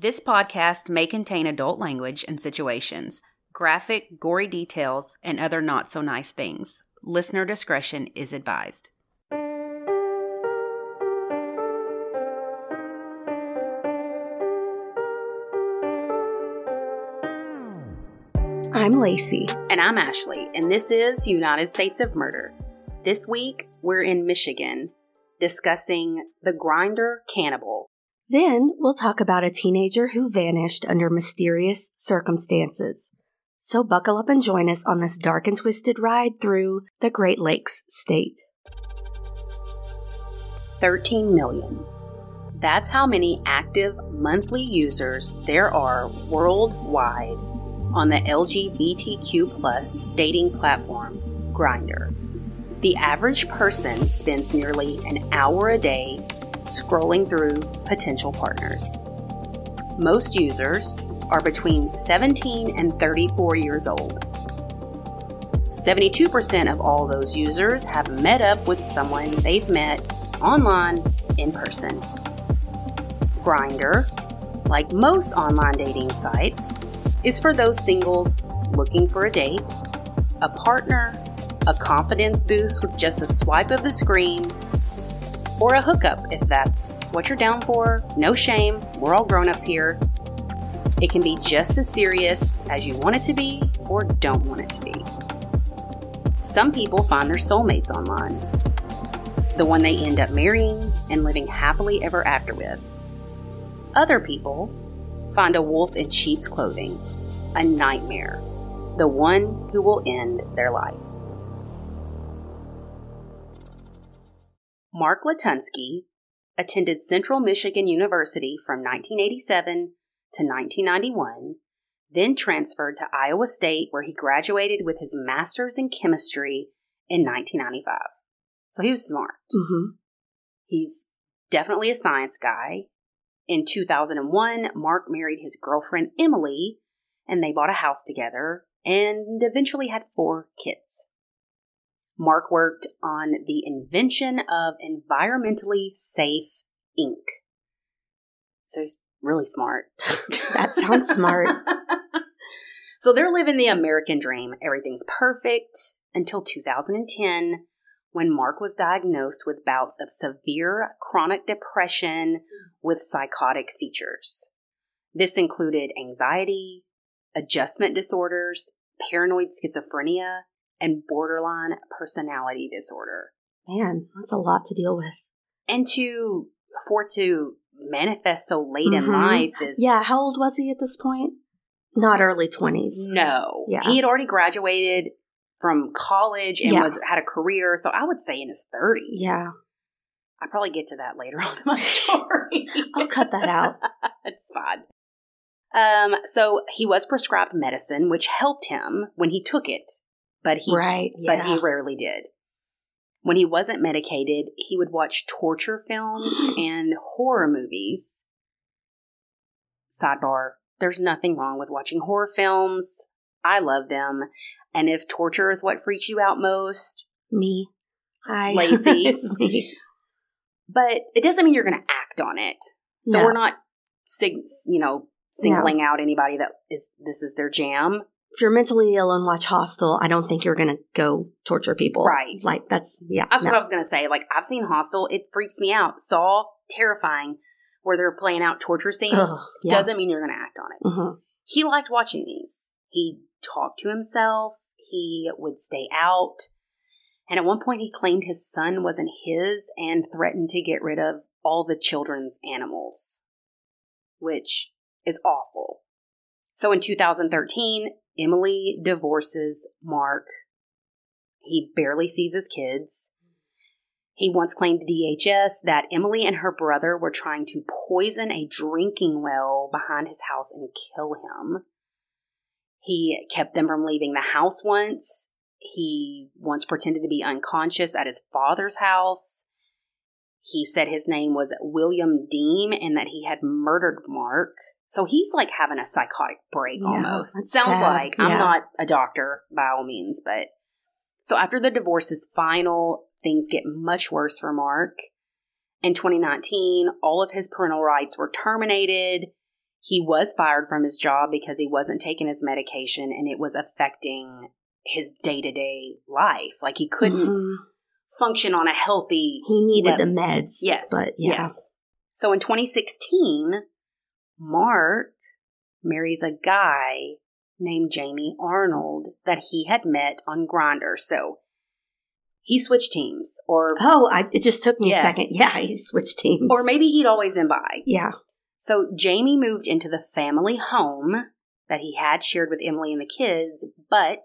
This podcast may contain adult language and situations, graphic, gory details, and other not so nice things. Listener discretion is advised. I'm Lacey. And I'm Ashley, and this is United States of Murder. This week, we're in Michigan discussing the Grindr Cannibal. Then we'll talk about a teenager who vanished under mysterious circumstances. So buckle up and join us on this dark and twisted ride through the Great Lakes state. 13 million. That's how many active monthly users there are worldwide on the LGBTQ plus dating platform Grindr. The average person spends nearly an hour a day scrolling through potential partners. Most users are between 17 and 34 years old. 72% of all those users have met up with someone they've met online in person. Grindr, like most online dating sites, is for those singles looking for a date, a partner, a confidence boost with just a swipe of the screen, or a hookup if that's what you're down for. No shame, we're all grown ups here. It can be just as serious as you want it to be or don't want it to be. Some people find their soulmates online, the one they end up marrying and living happily ever after with. Other people find a wolf in sheep's clothing, a nightmare, the one who will end their life. Mark Latunski attended Central Michigan University from 1987 to 1991, then transferred to Iowa State where he graduated with his master's in chemistry in 1995. So he was smart. Mm-hmm. He's definitely a science guy. In 2001, Mark married his girlfriend Emily, and they bought a house together and eventually had four kids. Mark worked on the invention of environmentally safe ink. So he's really smart. That sounds smart. so they're living the American dream. Everything's perfect until 2010 when Mark was diagnosed with bouts of severe chronic depression with psychotic features. This included anxiety, adjustment disorders, paranoid schizophrenia, and borderline personality disorder. Man, that's a lot to deal with. And to for to manifest so late in Mhm. life is Yeah, how old was he at this point? Not early 20s. no. Yeah. He had already graduated from college and Yeah. was had a career, so I would say in his thirties. Yeah, I probably get to that later on in my story. I'll cut that out. it's fine. Um, so he was prescribed medicine, which helped him when he took it, but he right. but he rarely did. When he wasn't medicated, he would watch torture films and horror movies. Sidebar There's nothing wrong with watching horror films. I love them. And if torture is what freaks you out most, me. I Lacey. it's me. but it doesn't mean you're going to act on it. So No. we're not, sig- you know, singling out anybody that is this is their jam. If you're mentally ill and watch Hostel, I don't think you're going to go torture people. Right. Like, that's, yeah. That's no. what I was going to say. Like, I've seen Hostel. It freaks me out. Saw, terrifying, where they're playing out torture scenes. Ugh, yeah. Doesn't mean you're going to act on it. Mhm. He liked watching these. He talked to himself. He would stay out. And at one point, he claimed his son wasn't his and threatened to get rid of all the children's animals, which is awful. So in 2013, Emily divorces Mark. He barely sees his kids. He once claimed to DHS that Emily and her brother were trying to poison a drinking well behind his house and kill him. He kept them from leaving the house once. He once pretended to be unconscious at his father's house. He said his name was William Dean and that he had murdered Mark. So he's like having a psychotic break Yeah, almost. that's Sounds sad. like I'm not a doctor by all means, but so after the divorce is final, things get much worse for Mark. In 2019, all of his parental rights were terminated. He was fired from his job because he wasn't taking his medication and it was affecting his day to day life. Like he couldn't Mhm. function on a healthy. He needed level. the meds. Yes. But yeah. Yes. So in 2016, Mark marries a guy named Jamie Arnold that he had met on Grindr. So he switched teams, or Oh, I, it just took me Yes. a second. Yeah, he switched teams. or maybe he'd always been by. yeah. So Jamie moved into the family home that he had shared with Emily and the kids, but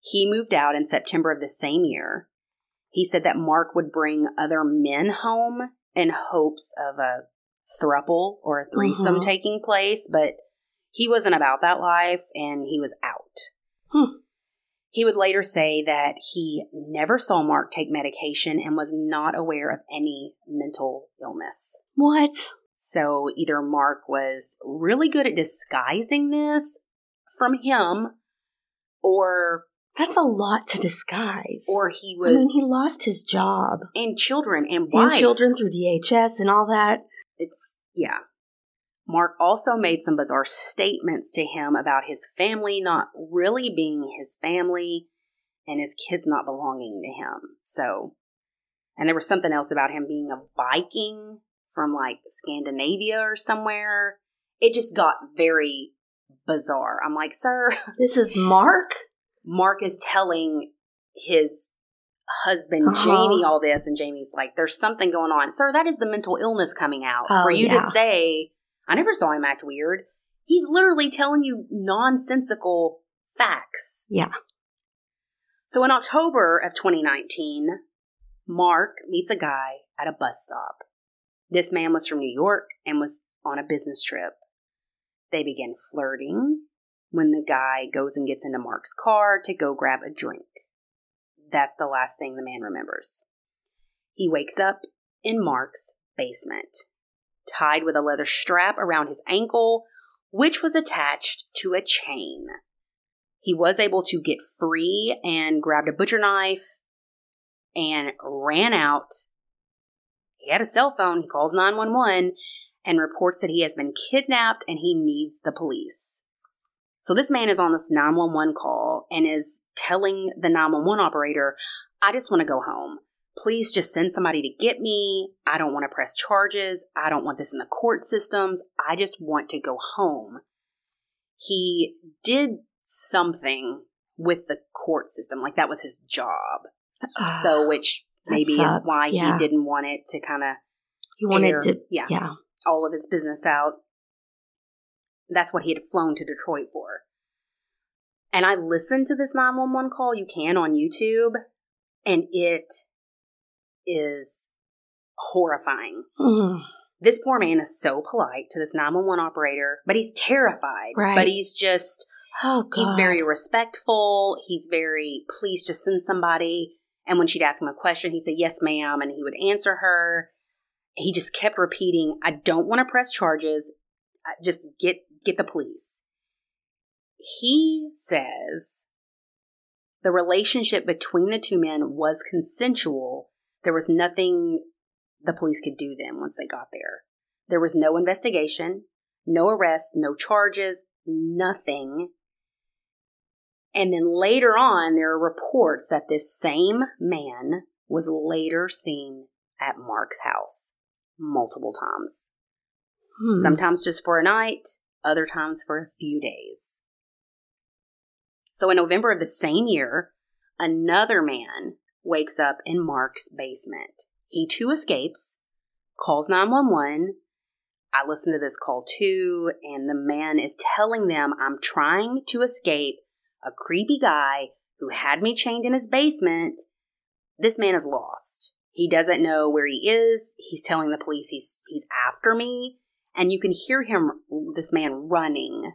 he moved out in September of the same year. He said that Mark would bring other men home in hopes of a thruple or a threesome Mhm. taking place, but he wasn't about that life and he was out. Hmm. He would later say that he never saw Mark take medication and was not aware of any mental illness. What? So either Mark was really good at disguising this from him, or That's a lot to disguise. or he was. I mean, he lost his job and children and and children through DHS and all that. It's yeah. Mark also made some bizarre statements to him about his family not really being his family and his kids not belonging to him. So, and there was something else about him being a Viking from like Scandinavia or somewhere. It just got very bizarre. I'm like, sir, This is Mark. Mark is telling his husband Uh-huh. Jamie all this, and Jamie's like, "There's something going on, sir. That is the mental illness coming out Oh, for you to say." I never saw him act weird. He's literally telling you nonsensical facts. Yeah. So in October of 2019, Mark meets a guy at a bus stop. This man was from New York and was on a business trip. They begin flirting when the guy goes and gets into Mark's car to go grab a drink. That's the last thing the man remembers. He wakes up in Mark's basement, tied with a leather strap around his ankle, which was attached to a chain. He was able to get free and grabbed a butcher knife and ran out. He had a cell phone. He calls 911 and reports that he has been kidnapped and he needs the police. So this man is on this 911 call and is telling the 911 operator, I just want to go home. Please just send somebody to get me. I don't want to press charges. I don't want this in the court systems. I just want to go home. He did something with the court system, like that was his job. Ah, so, which maybe is why yeah. he didn't want it to kind of He wanted air, to. yeah, Yeah. all of his business out. That's what he had flown to Detroit for. And I listened to this 911 call. You can on YouTube, and it is horrifying. This poor man is so polite to this 911 operator, but he's terrified. Right. But he's just, Oh God. he's very respectful. He's very, please just send somebody. And when she'd ask him a question, he'd say, yes, ma'am. And he would answer her. He just kept repeating, I don't want to press charges. Just get, get the police. He says the relationship between the two men was consensual. There was nothing the police could do then once they got there. There was no investigation, no arrest, no charges, nothing. And then later on, there are reports that this same man was later seen at Mark's house multiple times. Hmm. Sometimes just for a night, other times for a few days. So in November of the same year, another man wakes up in Mark's basement. He too escapes, calls 911. I listen to this call too, and the man is telling them, I'm trying to escape a creepy guy who had me chained in his basement. This man is lost. He doesn't know where he is. He's telling the police he's he's after me, and you can hear him this man running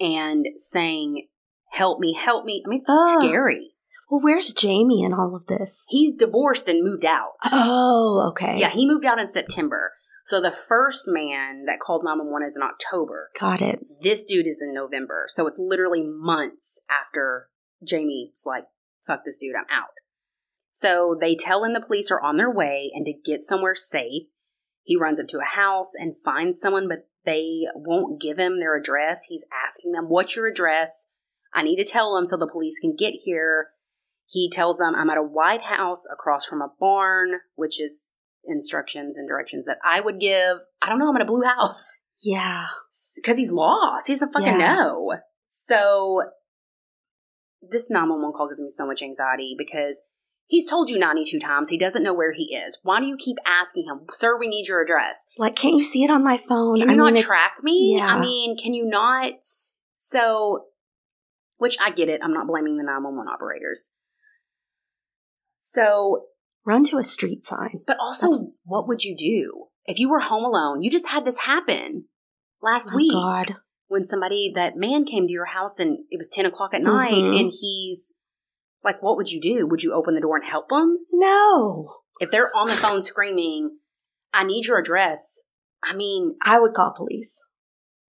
and saying, "Help me, help me." I mean, it's Oh. scary. Well, where's Jamie in all of this? He's divorced and moved out. Oh, okay. Yeah, he moved out in September. So the first man that called 911 is in October. Got it. This dude is in November. So it's literally months after Jamie's like, fuck this dude, I'm out. So they tell him the police are on their way and to get somewhere safe. He runs up to a house and finds someone, but They won't give him their address. He's asking them, What's your address? I need to tell them so the police can get here. He tells them, I'm at a White House across from a barn, which is instructions and directions that I would give. I don't know, I'm at a blue house. Yeah. Because he's lost. He doesn't fucking Yeah. know. So this 911 call gives me so much anxiety because he's told you 92 times he doesn't know where he is. Why do you keep asking him, Sir, we need your address? Like, can't you see it on my phone? Can I you mean, not it's- track me? Yeah. I mean, can you not? So, which I get it. I'm not blaming the 911 operators. So, Run to a street sign. but also, That's- what would you do if you were home alone? You just had this happen last Oh, week God. when somebody, that man came to your house and it was 10 o'clock at night Mhm. and he's like, what would you do? Would you open the door and help them? No. If they're on the phone screaming, I need your address. I mean, I would call police.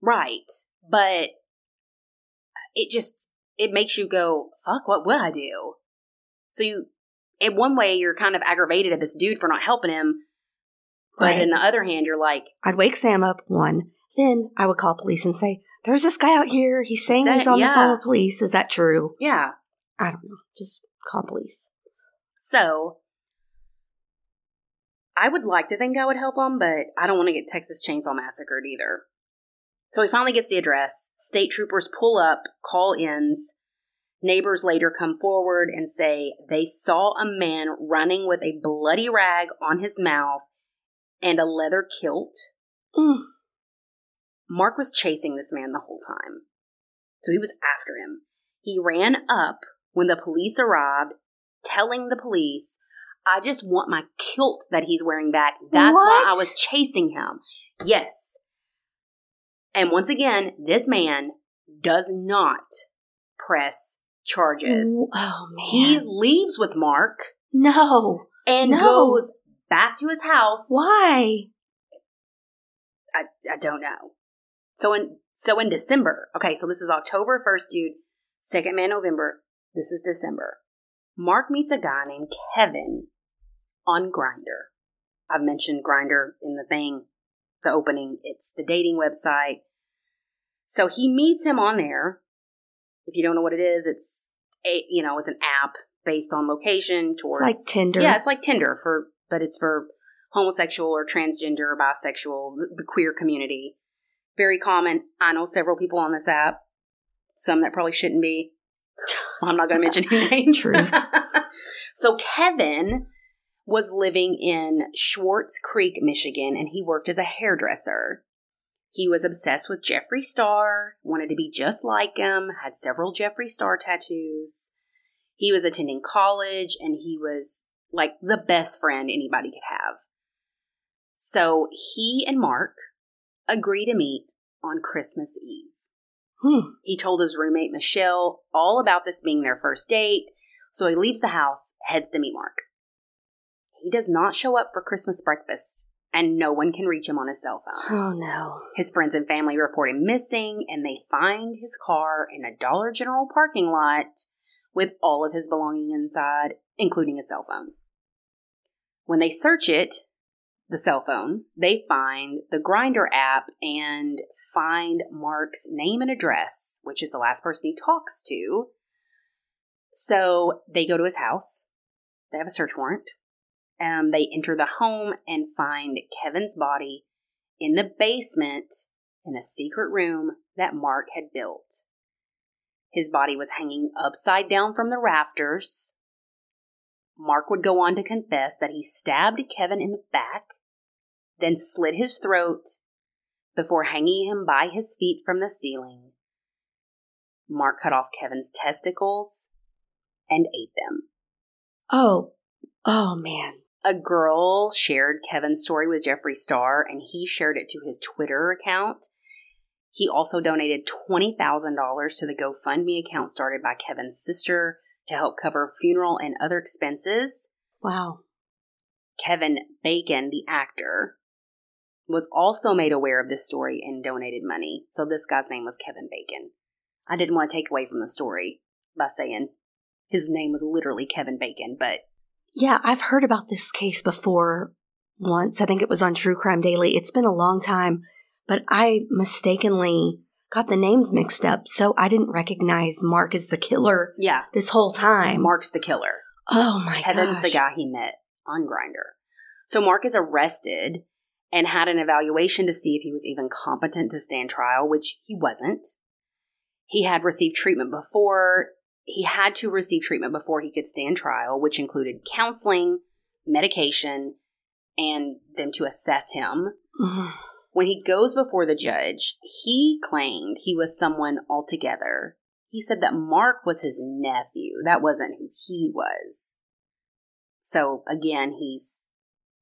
Right. But it just it makes you go, fuck, what would I do? So you in one way you're kind of aggravated at this dude for not helping him. But Right. in the other hand, you're like, I'd wake Sam up, one. Then I would call police and say, There's this guy out here. He's saying Said- he's on yeah. the phone with police. Is that true? yeah. I don't know. Just call police. So I would like to think I would help him, but I don't want to get Texas Chainsaw massacred either. So he finally gets the address. State troopers pull up, call ins. Neighbors later come forward and say they saw a man running with a bloody rag on his mouth and a leather kilt. Mm. Mark was chasing this man the whole time. So he was after him. He ran up when the police arrived, telling the police, I just want my kilt that he's wearing back. That's why I was chasing him. Yes. And once again, this man does not press charges. Oh, man. He leaves with Mark no. and No. goes back to his house. Why? I, I don't know. So in so in December, okay, so this is October first, dude. Second man November. This is December. Mark meets a guy named Kevin on Grindr. I've mentioned Grindr in the thing, the opening. It's the dating website. So he meets him on there. If you don't know what it is, it's a you know it's an app based on location It's towards like Tinder. yeah, it's like Tinder for, but it's for homosexual or transgender or bisexual, the queer community. Very common. I know several people on this app. Some that probably shouldn't be. So I'm not going to mention any names. Truth. so Kevin was living in Swartz Creek, Michigan, and he worked as a hairdresser. He was obsessed with Jeffree Star, wanted to be just like him, had several Jeffree Star tattoos. He was attending college and he was like the best friend anybody could have. So he and Mark agree to meet on Christmas Eve. Hmm. He told his roommate Michelle all about this being their first date, so he leaves the house, heads to meet Mark. He does not show up for Christmas breakfast, and no one can reach him on his cell phone. Oh, no. His friends and family report him missing, and they find his car in a Dollar General parking lot with all of his belongings inside, including his cell phone. When they search it, the cell phone, they find the Grindr app and find Mark's name and address, which is the last person he talks to. So they go to his house. They have a search warrant. Um, they enter the home and find Kevin's body in the basement in a secret room that Mark had built. His body was hanging upside down from the rafters. Mark would go on to confess that he stabbed Kevin in the back, then slit his throat before hanging him by his feet from the ceiling. Mark cut off Kevin's testicles and ate them. Oh. Oh, man. A girl shared Kevin's story with Jeffree Star and he shared it to his Twitter account. He also donated $20,000 to the GoFundMe account started by Kevin's sister to help cover funeral and other expenses. Wow. Kevin Bacon, the actor, was also made aware of this story and donated money. So this guy's name was Kevin Bacon. I didn't want to take away from the story by saying his name was literally Kevin Bacon, but Yeah, I've heard about this case before once. I think it was on True Crime Daily. It's been a long time, but I mistakenly got the names mixed up, so I didn't recognize Mark as the killer Yeah. this whole time. Mark's the killer. oh my God. Kevin's the guy he met on Grindr. So Mark is arrested and had an evaluation to see if he was even competent to stand trial, which he wasn't. He had received treatment before. He had to receive treatment before he could stand trial, which included counseling, medication, and them to assess him. Mm-hmm. When he goes before the judge, he claimed he was someone altogether. He said that Mark was his nephew. That wasn't who he was. So again, he's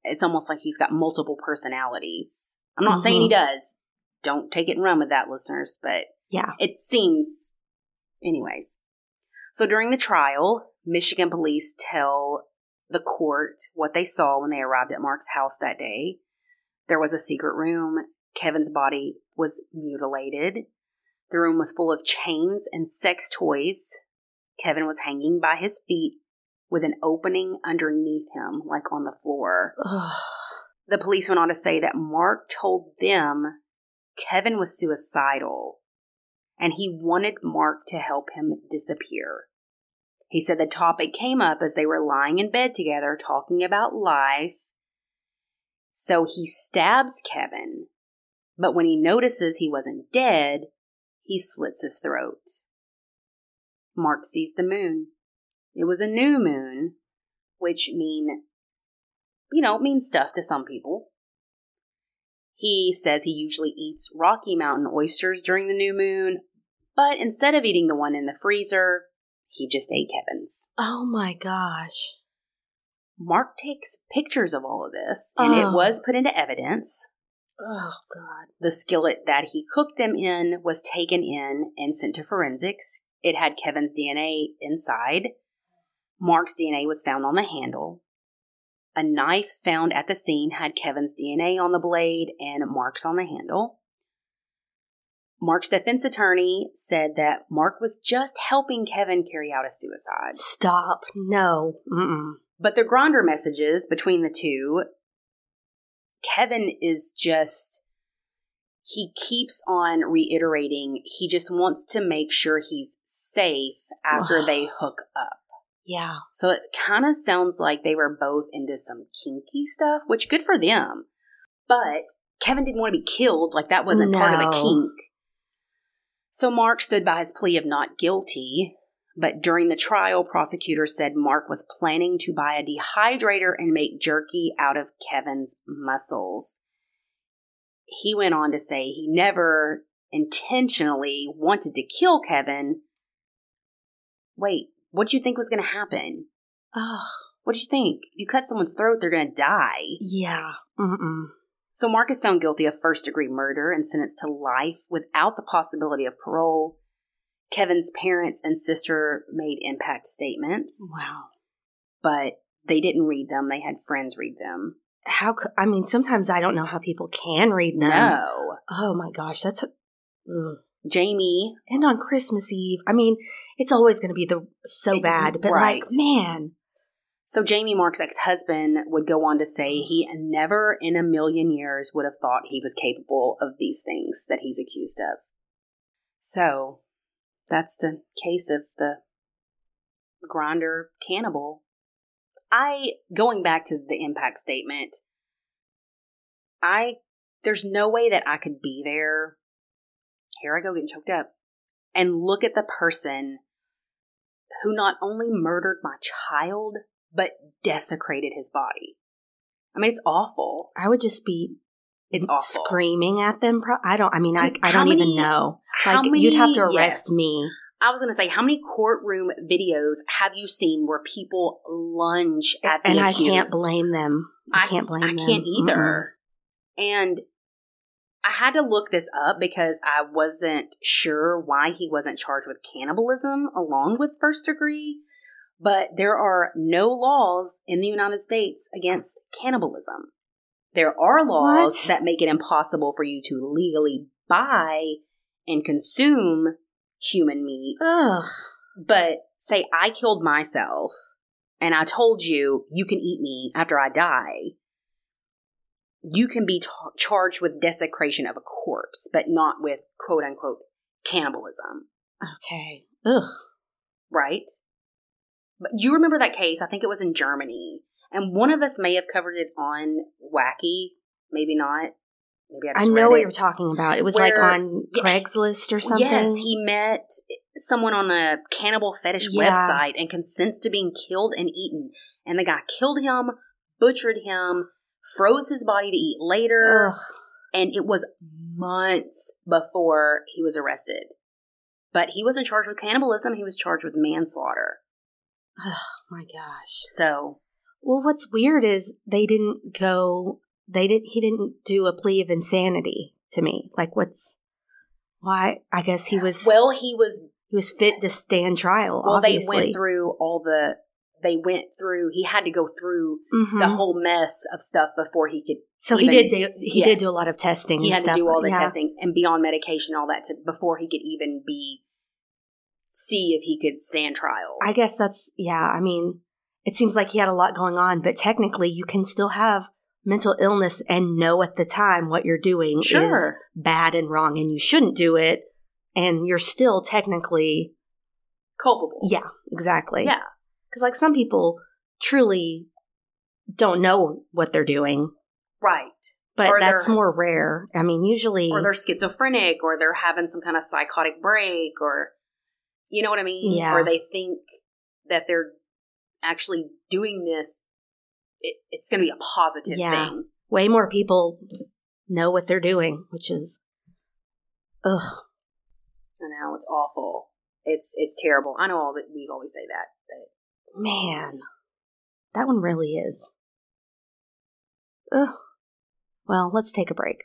it's almost like he's got multiple personalities. I'm not saying he mm-hmm. does. Don't take it and run with that, listeners, but Yeah. it seems anyways. So during the trial, Michigan police tell the court what they saw when they arrived at Mark's house that day. There was a secret room. Kevin's body was mutilated. The room was full of chains and sex toys. Kevin was hanging by his feet with an opening underneath him, like on the floor. Ugh. The police went on to say that Mark told them Kevin was suicidal and he wanted Mark to help him disappear. He said the topic came up as they were lying in bed together talking about life. So he stabs Kevin, but when he notices he wasn't dead, he slits his throat. Mark sees the moon. It was a new moon, which mean you know, means stuff to some people. He says he usually eats Rocky Mountain oysters during the new moon, but instead of eating the one in the freezer, he just ate Kevin's. Oh my gosh. Mark takes pictures of all of this, and it Oh. was put into evidence. Oh god. The skillet that he cooked them in was taken in and sent to forensics. It had Kevin's DNA inside. Mark's DNA was found on the handle. A knife found at the scene had Kevin's DNA on the blade and marks on the handle. Mark's defense attorney said that Mark was just helping Kevin carry out a suicide. Stop. No. Mm-mm. But the Grindr messages between the two, Kevin is just, he keeps on reiterating he just wants to make sure he's safe after they hook up. Yeah. So it kind of sounds like they were both into some kinky stuff, which good for them. But Kevin didn't want to be killed. Like that wasn't part of the kink. So Mark stood by his plea of not guilty. But during the trial, prosecutors said Mark was planning to buy a dehydrator and make jerky out of Kevin's muscles. He went on to say he never intentionally wanted to kill Kevin. Wait, what did you think was going to happen? Ugh. What did you think? If you cut someone's throat, they're going to die. Yeah. Mm-mm. So Mark is found guilty of first degree murder and sentenced to life without the possibility of parole. Kevin's parents and sister made impact statements, Wow. but they didn't read them. They had friends read them. How could, I mean, sometimes I don't know how people can read them. No. Oh my gosh. That's, a, ugh. Jamie, and on Christmas Eve. I mean, it's always going to be the so bad, but Right. like, man. so Jamie Mark's ex husband would go on to say he never in a million years would have thought he was capable of these things that he's accused of. So that's the case of the Grindr cannibal. I, going back to the impact statement, I, there's no way that I could be there. Here I go getting choked up and look at the person who not only murdered my child, but desecrated his body. I mean, it's awful. I would just be It's awful. screaming at them. Pro- I don't, I mean, I, I don't even know. Like, you'd have to arrest yes. me. I was going to say, how many courtroom videos have you seen where people lunge at the and I accused? can't blame them. I, can't blame I them. can't either. And I had to look this up because I wasn't sure why he wasn't charged with cannibalism along with first degree. But there are no laws in the United States against cannibalism. There are laws What? that make it impossible for you to legally buy and consume human meat. Ugh. But say I killed myself and I told you you can eat me after I die. you can be tar- charged with desecration of a corpse, but not with quote unquote cannibalism, Okay. Ugh. right? But you remember that case? I think it was in Germany, and one of us may have covered it on Wacky, maybe not. Maybe I, I know what it. you're talking about. It was like on Yeah. Craigslist or something. Yes, he met someone on a cannibal fetish Yeah. website and consents to being killed and eaten. And the guy killed him, butchered him, froze his body to eat later, Ugh. and it was months before he was arrested. But he wasn't charged with cannibalism, he was charged with manslaughter. Oh my gosh. So, Well, what's weird is they didn't go. They didn't. He didn't do a plea of insanity to me. Like, what's why? I guess he was. well, he was he was fit to stand trial. well, obviously. they went through all the they went through he had to go through Mhm. the whole mess of stuff before he could So he did. Do, he yes. did do a lot of testing. he had stuff. to do all the yeah. testing and be on medication all that to before he could even be see if he could stand trial I guess that's yeah. I mean, it seems like he had a lot going on, but technically, you can still have mental illness and know at the time what you're doing is Sure. bad and wrong, and you shouldn't do it, and you're still technically culpable yeah, exactly. yeah because like some people truly don't know what they're doing, right but Or that's more rare. I mean, usually, or they're schizophrenic or they're having some kind of psychotic break or you know what i mean Yeah. or they think that they're actually doing this it, it's going to be a positive Yeah. thing way more people know what they're doing, which is ugh. i know it's awful it's it's terrible i know all that we always say that but Man, that one really is. Ugh. Well, let's take a break.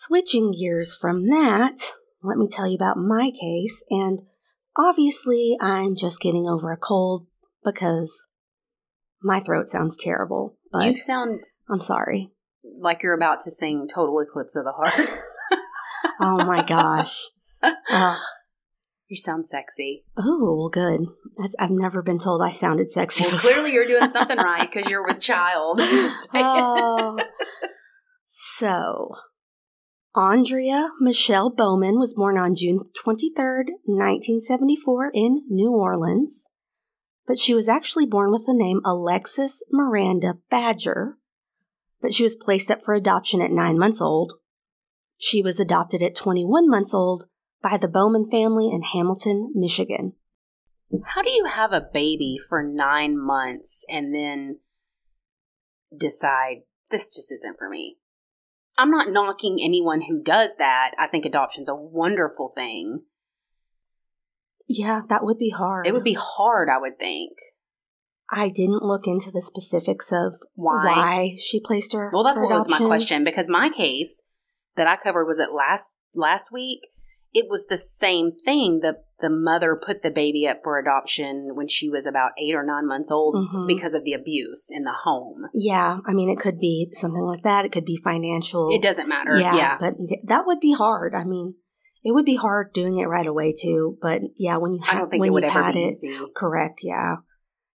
Switching gears from that, let me tell you about my case. And obviously, I'm just getting over a cold because my throat sounds terrible. But you sound I'm sorry. like you're about to sing total eclipse of the heart Oh my gosh. Ugh. you sound sexy Oh, well, good. That's, I've never been told I sounded sexy well clearly you're doing something right because you're with child oh. So, Aundria Michelle Bowman was born on June 23rd, 1974, in New Orleans. But she was actually born with the name Alexis Miranda Badger. But she was placed up for adoption at nine months old. She was adopted at 21 months old by the Bowman family in Hamilton, Michigan. How do you have a baby for nine months and then decide this just isn't for me? I'm not knocking anyone who does that. I think adoption's a wonderful thing. Yeah, that would be hard. It would be hard, I would think. I didn't look into the specifics of Why? why she placed her. Well, that's what was my question because my case that I covered was it last last week. It was the same thing. the The mother put the baby up for adoption when she was about eight or nine months old Mhm. because of the abuse in the home. Yeah, I mean, it could be something like that. It could be financial. It doesn't matter. Yeah, Yeah, but that would be hard. I mean, it would be hard doing it right away too. But yeah, when you have when you've had it, easy. correct? Yeah,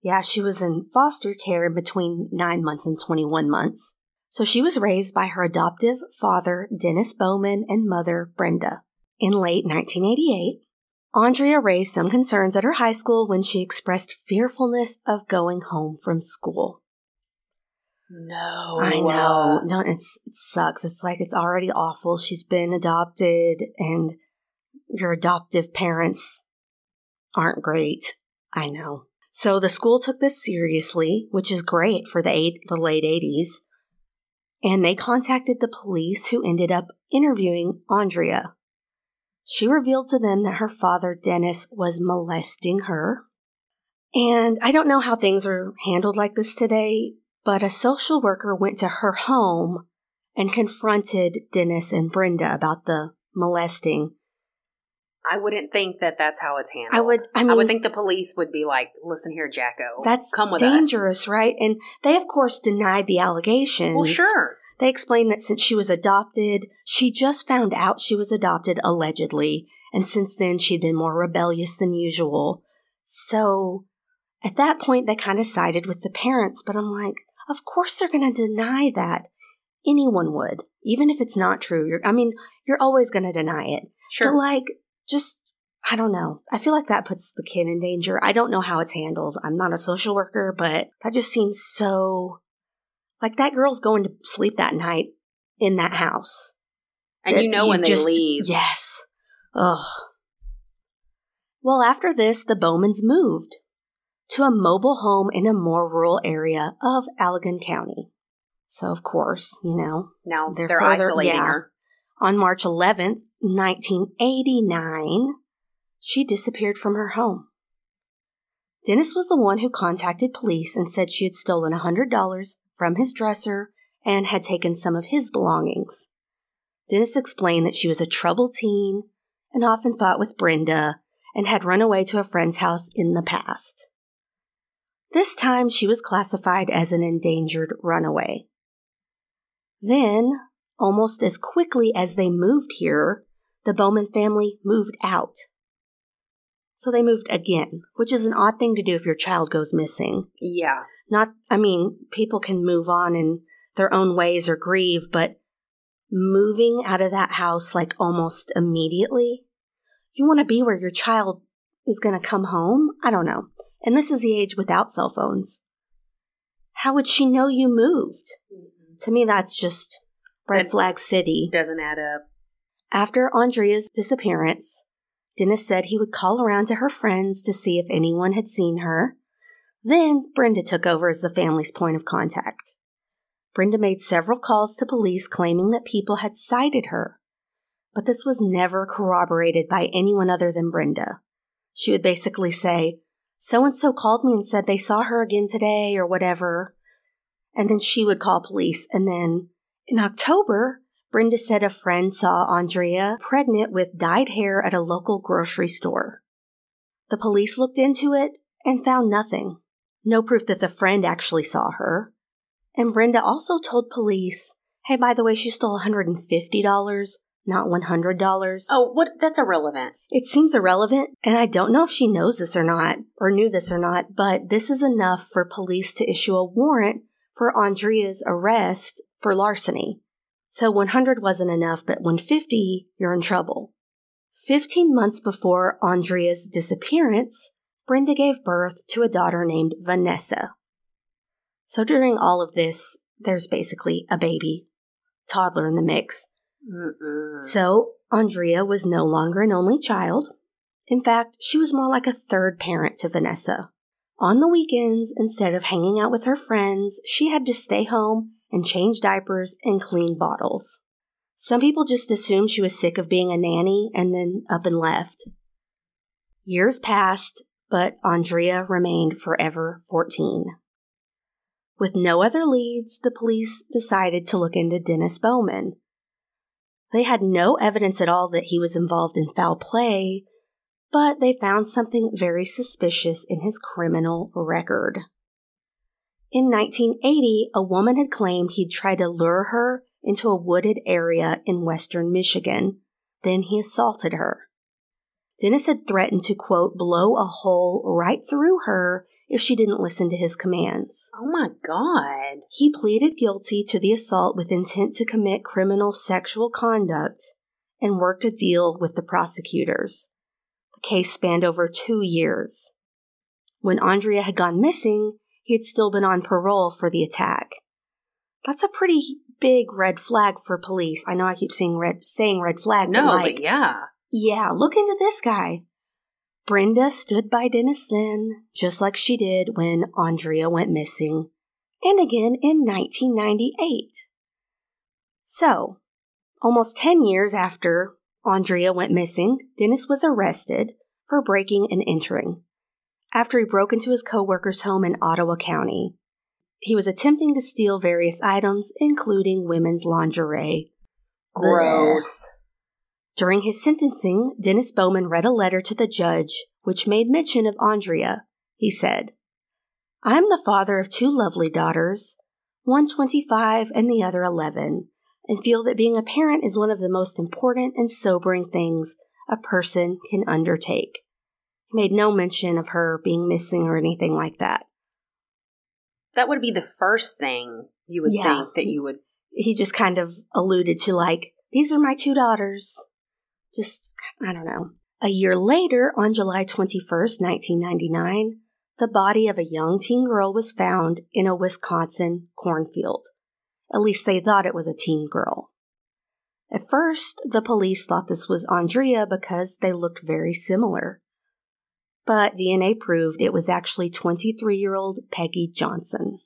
yeah. She was in foster care between nine months and twenty one months. So she was raised by her adoptive father, Dennis Bowman, and mother, Brenda. In late 1988, Aundria raised some concerns at her high school when she expressed fearfulness of going home from school. No, I uh, know. No, it's it sucks. It's like it's already awful. She's been adopted and your adoptive parents aren't great. I know. So the school took this seriously, which is great for the eight, the late 80s. And they contacted the police who ended up interviewing Aundria. She revealed to them that her father, Dennis, was molesting her. And I don't know how things are handled like this today, But a social worker went to her home and confronted Dennis and Brenda about the molesting. I wouldn't think that that's how it's handled. I would, I mean, I would think the police would be like, "Listen here, Jacko, that's come with us." dangerous, right? And they, of course, denied the allegations. Well, sure. They explained that since she was adopted, she just found out she was adopted allegedly, and since then she'd been more rebellious than usual. So at that point, they kind of sided with the parents, but I'm like, of course they're going to deny that. Anyone would, even if it's not true. You're, I mean, you're always going to deny it. Sure. But like, just, I don't know. I feel like that puts the kid in danger. I don't know how it's handled. I'm not a social worker, but that just seems so, like that girl's going to sleep that night in that house. and you know when they just- leave. Yes. Ugh. Well, after this, the Bowmans moved to a mobile home in a more rural area of Allegan County. So, of course, you know, Now They're they're, further- isolating yeah. her. on March 11th, 1989, she disappeared from her home. Dennis was the one who contacted police and said she had stolen $100 from his dresser and had taken some of his belongings. Dennis explained that she was a troubled teen and often fought with Brenda and had run away to a friend's house in the past. This time she was classified as an endangered runaway. Then, almost as quickly as they moved here, the Bowman family moved out. So they moved again, which is an odd thing to do if your child goes missing. Yeah. Not, I mean, people can move on in their own ways or grieve, but moving out of that house like almost immediately, you want to be where your child is going to come home? I don't know. And this is the age without cell phones. How would she know you moved? Mm-hmm. To me, that's just red That- flag city. Doesn't add up. After Aundria's disappearance, Dennis said he would call around to her friends to see if anyone had seen her. Then Brenda took over as the family's point of contact. Brenda made several calls to police claiming that people had sighted her, but this was never corroborated by anyone other than Brenda. She would basically say, So and so called me and said they saw her again today or whatever. And then she would call police. And then in October, Brenda said a friend saw Aundria pregnant with dyed hair at a local grocery store. The police looked into it and found nothing. No proof that the friend actually saw her. And Brenda also told police, hey, by the way, she stole $150, not $100. Oh, what? That's irrelevant. It seems irrelevant, and I don't know if she knows this or not, or knew this or not, but this is enough for police to issue a warrant for Aundria's arrest for larceny. So 100 wasn't enough, but 150, you're in trouble. 15 months before Aundria's disappearance, Brenda gave birth to a daughter named Vanessa. So during all of this, there's basically a baby, toddler in the mix. Mm-mm. So, Aundria was no longer an only child. In fact, she was more like a third parent to Vanessa. On the weekends, instead of hanging out with her friends, she had to stay home and change diapers and clean bottles. Some people just assumed she was sick of being a nanny and then up and left. Years passed, but Aundria remained forever 14. With no other leads, the police decided to look into Dennis Bowman. They had no evidence at all that he was involved in foul play, but they found something very suspicious in his criminal record. In 1980, a woman had claimed he'd tried to lure her into a wooded area in western Michigan. Then he assaulted her. Dennis had threatened to, quote, blow a hole right through her if she didn't listen to his commands. Oh my god. He pleaded guilty to the assault with intent to commit criminal sexual conduct and worked a deal with the prosecutors. The case spanned over two years. When Aundria had gone missing, he had still been on parole for the attack. That's a pretty big red flag for police. I know I keep saying red, saying red flag, No, but like, but yeah. Yeah, look into this guy. Brenda stood by Dennis then, just like she did when Aundria went missing, and again in 1998. So, almost 10 years after Aundria went missing, Dennis was arrested for breaking and entering after he broke into his coworker's home in Ottawa County. he was attempting to steal various items, including women's lingerie. Gross. During his sentencing, Dennis Bowman read a letter to the judge which made mention of Aundria. He said, I am the father of two lovely daughters, one 25 and the other 11, and feel that being a parent is one of the most important and sobering things a person can undertake. He made no mention of her being missing or anything like that. That would be the first thing you would Yeah. think that you would. He just kind of alluded to, like, these are my two daughters. Just, I don't know. A year later, on July 21st, 1999, the body of a young teen girl was found in a Wisconsin cornfield. At least they thought it was a teen girl. At first, the police thought this was Aundria because they looked very similar. But DNA proved it was actually 23 year old Peggy Johnson.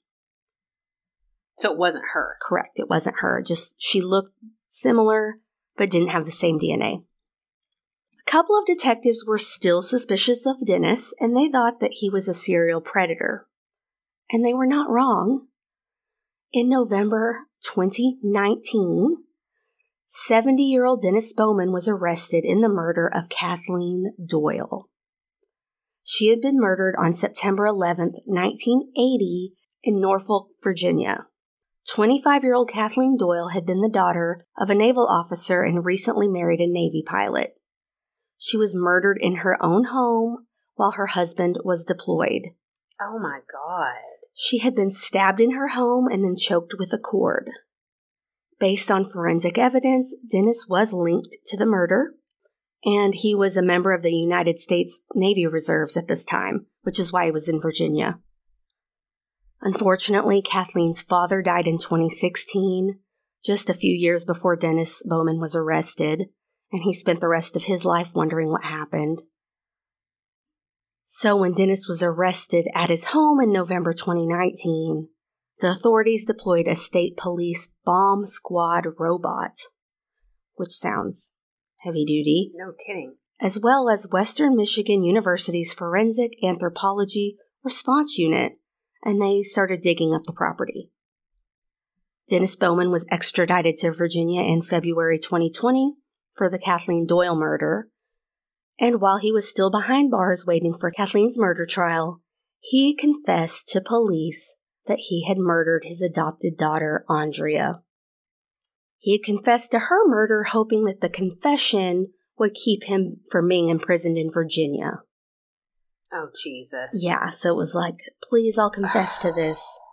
So it wasn't her. Correct, it wasn't her. Just she looked similar, but didn't have the same DNA. A couple of detectives were still suspicious of Dennis, and they thought that he was a serial predator. And they were not wrong. In November 2019, 70 year old Dennis Bowman was arrested in the murder of Kathleen Doyle. She had been murdered on September 11, 1980, in Norfolk, Virginia. 25 year old Kathleen Doyle had been the daughter of a naval officer and recently married a Navy pilot. She was murdered in her own home while her husband was deployed. Oh my god. She had been stabbed in her home and then choked with a cord. Based on forensic evidence, Dennis was linked to the murder, and he was a member of the United States Navy Reserves at this time, which is why he was in Virginia. Unfortunately, Kathleen's father died in 2016, just a few years before Dennis Bowman was arrested, and he spent the rest of his life wondering what happened. So, when Dennis was arrested at his home in November 2019, the authorities deployed a state police bomb squad robot, which sounds heavy duty, No kidding. as well as Western Michigan University's Forensic Anthropology Response Unit, and they started digging up the property. Dennis Bowman was extradited to Virginia in February 2020 for the Kathleen Doyle murder, and while he was still behind bars waiting for Kathleen's murder trial, he confessed to police that he had murdered his adopted daughter, Aundria. He had confessed to her murder, hoping that the confession would keep him from being imprisoned in Virginia. Oh Jesus. Yeah, so it was like, please, I'll confess to this.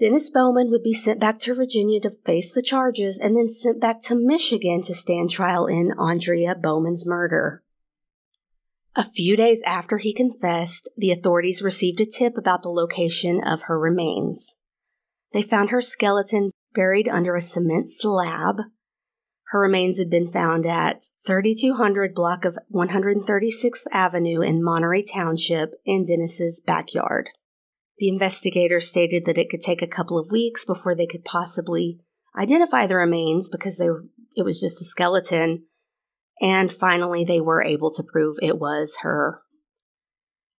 Dennis Bowman would be sent back to Virginia to face the charges and then sent back to Michigan to stand trial in Aundria Bowman's murder. A few days after he confessed, the authorities received a tip about the location of her remains. They found her skeleton buried under a cement slab. Her remains had been found at 3200 block of 136th Avenue in Monterey Township in Dennis's backyard. The investigators stated that it could take a couple of weeks before they could possibly identify the remains because they it was just a skeleton. And finally, they were able to prove it was her.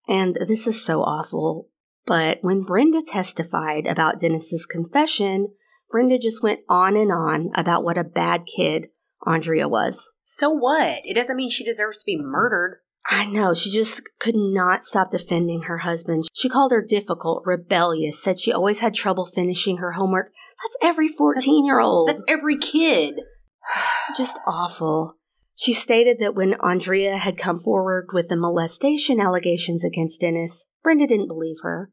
And this is so awful. But when Brenda testified about Dennis's confession, Brenda just went on and on about what a bad kid Aundria was. So what? It doesn't mean she deserves to be murdered. I know, she just could not stop defending her husband. She called her difficult, rebellious, said she always had trouble finishing her homework. That's every 14 year old. That's every kid. just awful. She stated that when Aundria had come forward with the molestation allegations against Dennis, Brenda didn't believe her.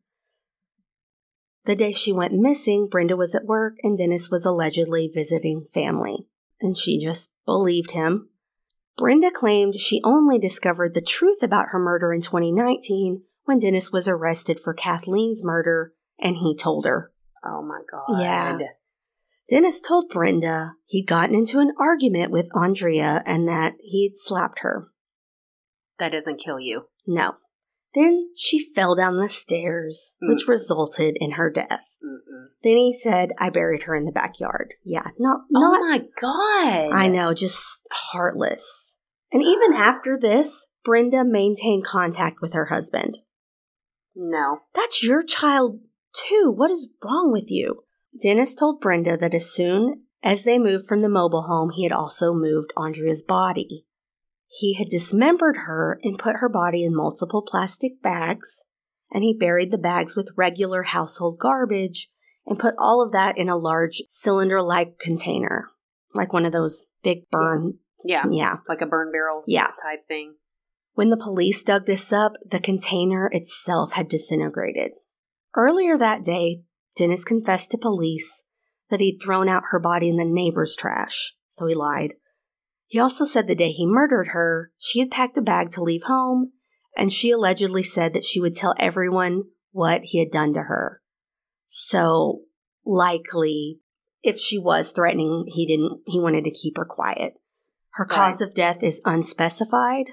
The day she went missing, Brenda was at work and Dennis was allegedly visiting family, and she just believed him. Brenda claimed she only discovered the truth about her murder in 2019 when Dennis was arrested for Kathleen's murder and he told her. Oh my god. Yeah. Dennis told Brenda he'd gotten into an argument with Aundria and that he'd slapped her. That doesn't kill you. No. Then she fell down the stairs, which Mm. resulted in her death. Mm-mm. Then he said, I buried her in the backyard. Yeah, not, Oh my god. I know, just heartless. And even after this, Brenda maintained contact with her husband. No. That's your child too. What is wrong with you? Dennis told Brenda that as soon as they moved from the mobile home, he had also moved Aundria's body. He had dismembered her and put her body in multiple plastic bags, and he buried the bags with regular household garbage and put all of that in a large cylinder like container, like one of those big burn. Yeah. Yeah. Like a burn barrel Yeah. type thing. When the police dug this up, the container itself had disintegrated. Earlier that day, Dennis confessed to police that he'd thrown out her body in the neighbor's trash, so he lied. He also said the day he murdered her, she had packed a bag to leave home, and she allegedly said that she would tell everyone what he had done to her. So, likely, if she was threatening, he didn't, he wanted to keep her quiet. Her cause of death is unspecified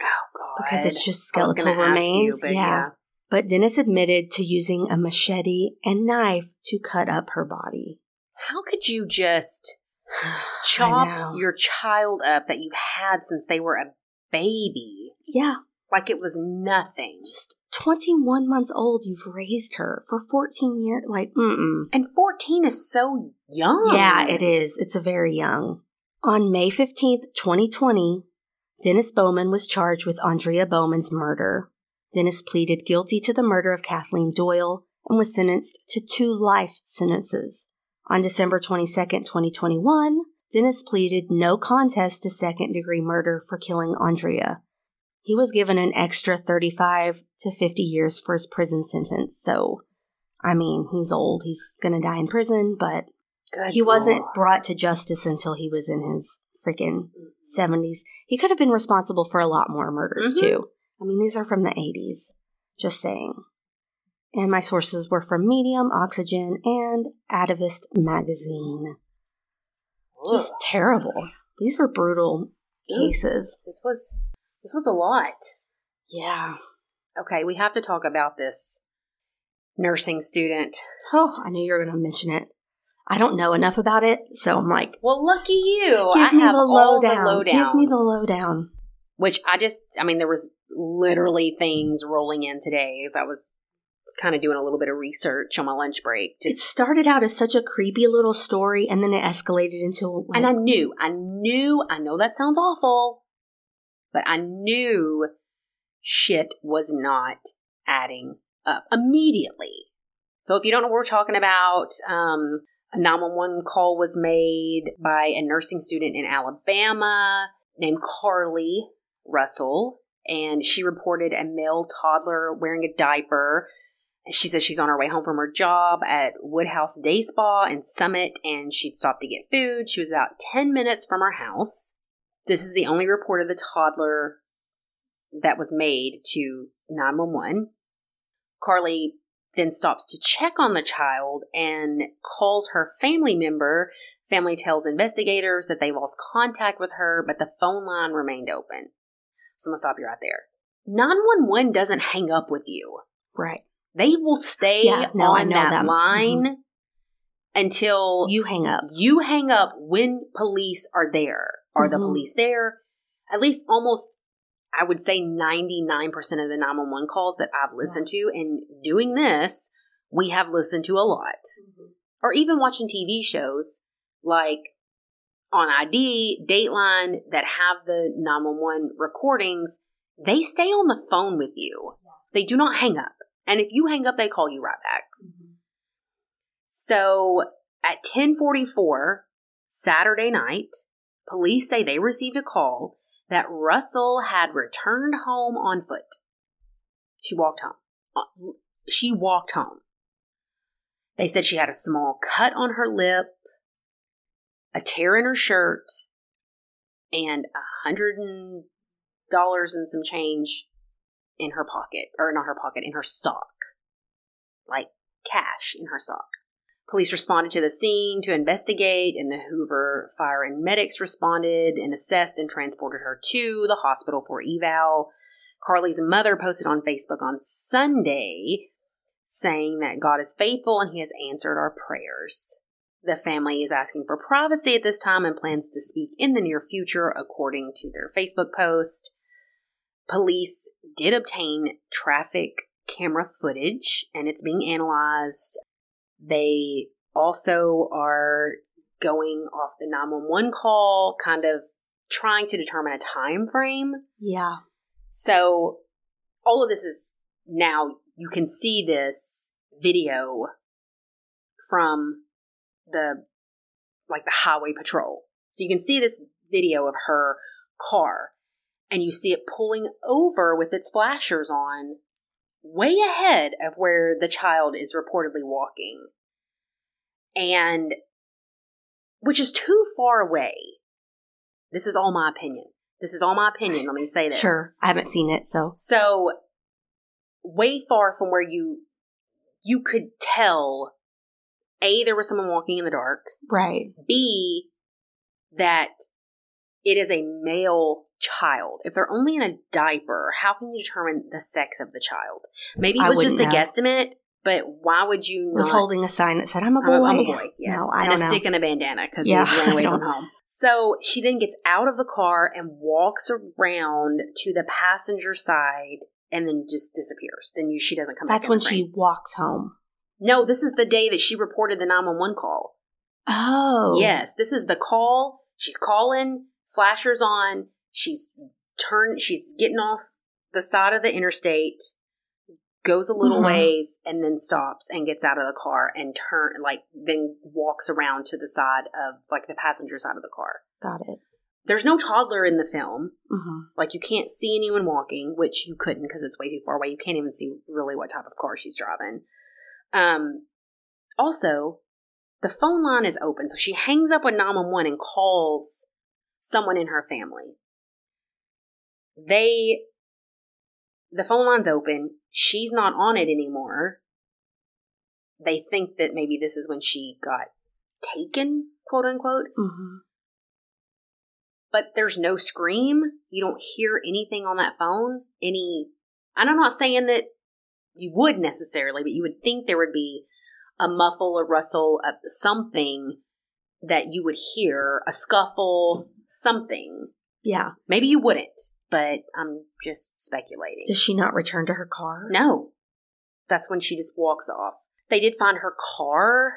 Oh god. because it's just skeletal remains. you, but yeah. But Dennis admitted to using a machete and knife to cut up her body. How could you just chop your child up that you've had since they were a baby Yeah, like it was nothing? just 21 months old, you've raised her for 14 years. Like, mm-mm. And 14 is so young. Yeah, it is. It's a very young. On May 15th, 2020, Dennis Bowman was charged with Aundria Bowman's murder. Dennis pleaded guilty to the murder of Kathleen Doyle and was sentenced to two life sentences. On December 22nd, 2021, Dennis pleaded no contest to second degree murder for killing Aundria. He was given an extra 35 to 50 years for his prison sentence, so I mean, he's old. He's going to die in prison, but Good he wasn't Lord. brought to justice until he was in his freaking 70s. He could have been responsible for a lot more murders, Mhm. too. I mean, these are from the 80s. Just saying. And my sources were from Medium, Oxygen, and Atavist Magazine. Just Ugh. terrible. These were brutal cases. This was this was a lot. Yeah. Okay, we have to talk about this nursing student. Oh, I knew you were going to mention it. I don't know enough about it, so I'm like, Well, lucky you. give I me have the all lowdown. the lowdown. Give me the lowdown. Which I just, I mean, there was literally things rolling in today as I was kind of doing a little bit of research on my lunch break. It started out as such a creepy little story, and then it escalated into like, and I knew, I knew, I know that sounds awful, but I knew shit was not adding up immediately. So if you don't know what we're talking about, um, a 911 call was made by a nursing student in Alabama named Carlee Russell, and she reported a male toddler wearing a diaper. She says she's on her way home from her job at Woodhouse Day Spa in Summit, and she'd stopped to get food. She was about 10 minutes from her house. This is the only report of the toddler that was made to 911. Carlee then stops to check on the child and calls her family member. Family tells investigators that they lost contact with her, but the phone line remained open. So I'm gonna stop you right there. 911 doesn't hang up with you. right. They will stay Yeah, no, on that them. line until You hang up. you hang up when police are there. Are the Mhm. police there? At least almost, I would say 99% of the 911 calls that I've listened to, and doing this, we have listened to a lot. Or even watching TV shows like on ID, Dateline, that have the 911 recordings, they stay on the phone with you. They do not hang up. And if you hang up, they call you right back. So at 1044 Saturday night, police say they received a call that Russell had returned home on foot. She walked home. Uh, She walked home. They said she had a small cut on her lip, a tear in her shirt, and a hundred and dollars and some change in her pocket, or not her pocket, in her sock, like cash in her sock. Police responded to the scene to investigate, and the Hoover Fire and Medics responded and assessed and transported her to the hospital for eval. Carlee's mother posted on Facebook on Sunday saying that God is faithful and He has answered our prayers. The family is asking for privacy at this time and plans to speak in the near future, according to their Facebook post. Police did obtain traffic camera footage and it's being analyzed. They also are going off the 911 call, kind of trying to determine a time frame. Yeah. So all of this is now you can see this video from the like the highway patrol. So you can see this video of her car and you see it pulling over with its flashers on way ahead of where the child is reportedly walking. And which is too far away. This is all my opinion. This is all my opinion. Let me say this. Sure. I haven't seen it, so. So way far from where you you could tell A there was someone walking in the dark. Right. B that it is a male child. If they're only in a diaper, how can you determine the sex of the child? Maybe it was just a know. guesstimate, but why would you not? Was holding a sign that said, I'm a- boy. I'm a boy, yes. No, I and don't a know. stick and a bandana because Yeah, he ran away from home. So she then gets out of the car and walks around to the passenger side and then just disappears. Then you, she doesn't come back. That's when she walks home. No, this is the day that she reported the 911 call. Oh. Yes, this is the call. She's calling, flashers on. She's turned, she's getting off the side of the interstate, goes a little Mhm. ways, and then stops and gets out of the car and turn, like, then walks around to the side of, like, the passenger side of the car. Got it. There's no toddler in the film. hmm Like, you can't see anyone walking, which you couldn't because it's way too far away. You can't even see really what type of car she's driving. Um, also, the phone line is open, so she hangs up with 911 and calls someone in her family. They, the phone line's open. She's not on it anymore. They think that maybe this is when she got taken, quote unquote hmm but there's no scream. You don't hear anything on that phone. Any, and I'm not saying that you would necessarily, but you would think there would be a muffle, a rustle, a something that you would hear, a scuffle, something. Yeah. Maybe you wouldn't, but I'm just speculating. Does she not return to her car? No. That's when she just walks off. They did find her car,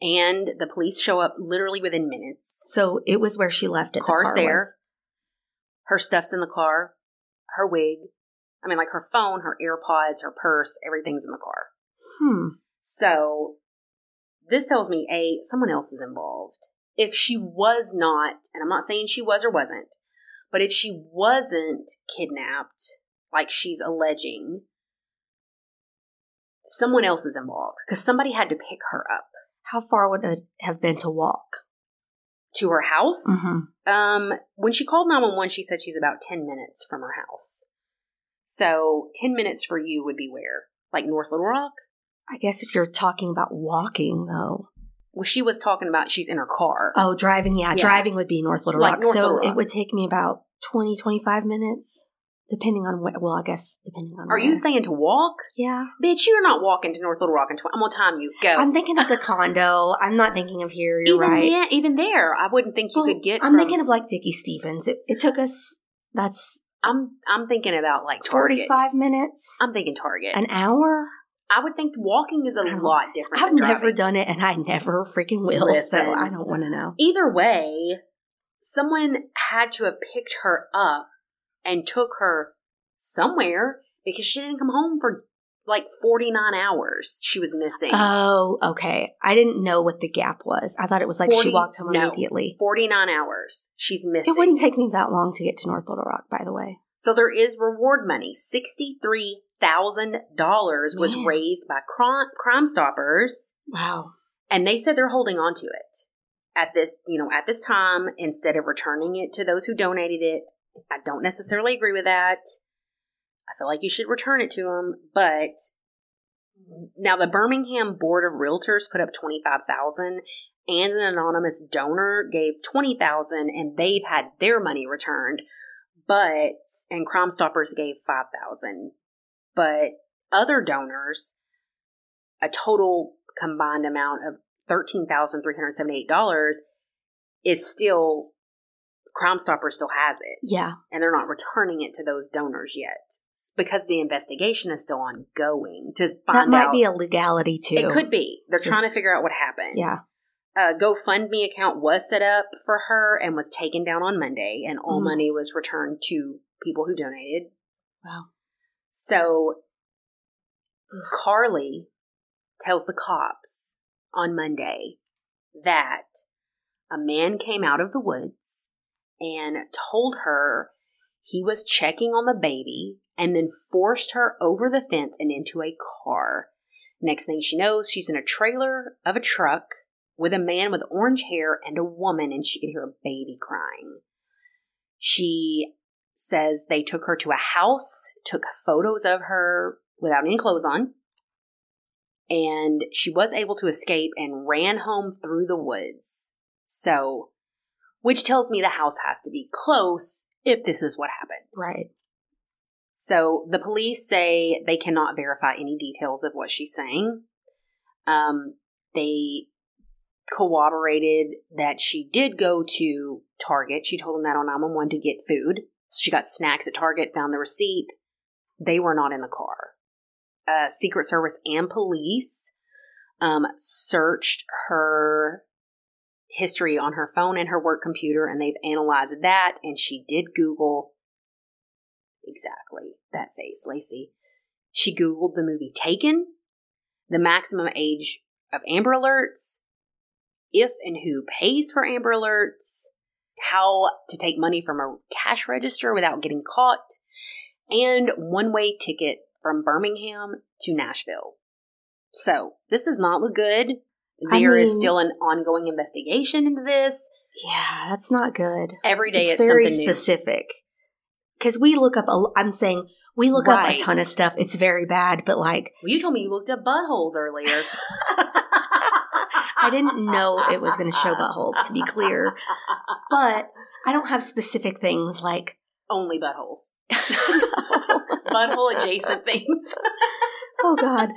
and the police show up literally within minutes. So it was where she left it. the Car's car there. was. Her stuff's in the car. Her wig. I mean, like her phone, her AirPods, her purse, everything's in the car. Hmm. So this tells me A, someone else is involved. If she was not, and I'm not saying she was or wasn't, but if she wasn't kidnapped, like she's alleging, someone else is involved because somebody had to pick her up How far would it have been to walk? to her house. Mm-hmm. Um, when she called 911, she said she's about 10 minutes from her house. So 10 minutes for you would be where? Like North Little Rock? I guess if you're talking about walking, though. Well, she was talking about she's in her car. Oh, driving. Yeah, Yeah. driving would be North Little Like Rock. North so Little Rock. it would take me about 20, 25 minutes, depending on what. Well, I guess depending on. Are where. you saying to walk? Yeah. Bitch, you're not walking to North Little Rock in 20. I'm going to time you. Go. I'm thinking of the condo. I'm not thinking of here. You're even, right. there, even there, I wouldn't think you Well, could get I'm from, thinking of like Dickey-Stephens. It, it took us. That's I'm, I'm thinking about like Target. 45 minutes. I'm thinking Target. an hour. I would think walking is a lot different I've never done it, and I never freaking will. Listen. So I don't want to know. Either way, someone had to have picked her up and took her somewhere because she didn't come home for like 49 hours. She was missing. Oh, okay. I didn't know what the gap was. I thought it was like 40 she walked home no. immediately. 49 hours. She's missing. It wouldn't take me that long to get to North Little Rock, by the way. so there is reward money. $63,000 was Man. raised by Crime, crime Stoppers. Wow. and they said they're holding on to it at this you know at this time instead of returning it to those who donated it i don't necessarily agree with that i feel like you should return it to them but now the birmingham board of realtors put up 25000 and an anonymous donor gave 20000 and they've had their money returned but and crime stoppers gave 5000 but other donors a total combined amount of $13,378 is still Crime Stopper still has it. Yeah. And they're not returning it to those donors yet because the investigation is still ongoing to That find might out. be a legality too. it could be. They're trying to figure out what happened. Yeah. A GoFundMe account was set up for her and was taken down on Monday, and all Mhm. money was returned to people who donated. Wow. So Carlee tells the cops on Monday that a man came out of the woods and told her he was checking on the baby and then forced her over the fence and into a car. Next thing she knows, she's in a trailer of a truck with a man with orange hair and a woman, and she could hear a baby crying. She says they took her to a house, took photos of her without any clothes on, and she was able to escape and ran home through the woods. So, which tells me the house has to be close if this is what happened. Right. So the police say they cannot verify any details of what she's saying. Um, they corroborated that she did go to Target. She told them that on 911 to get food. She got snacks at Target, found the receipt. They were not in the car. Uh, Secret Service and police um, searched her history on her phone and her work computer, and they've analyzed that. And she did Google exactly that face, Lacey. She Googled the movie Taken, the maximum age of Amber Alerts, if and who pays for Amber Alerts, how to take money from a cash register without getting caught, and one way ticket from Birmingham to Nashville. So, this does not look good. I There is mean- still an ongoing investigation into this. Yeah, that's not good. Every day it's, it's, very something specific. Because we look up, a, I'm saying we look up a ton of stuff. It's very bad, but like Well, you told me you looked up buttholes earlier. I didn't know it was going to show buttholes, to be clear. But I don't have specific things like Only buttholes. Butthole adjacent things. oh god,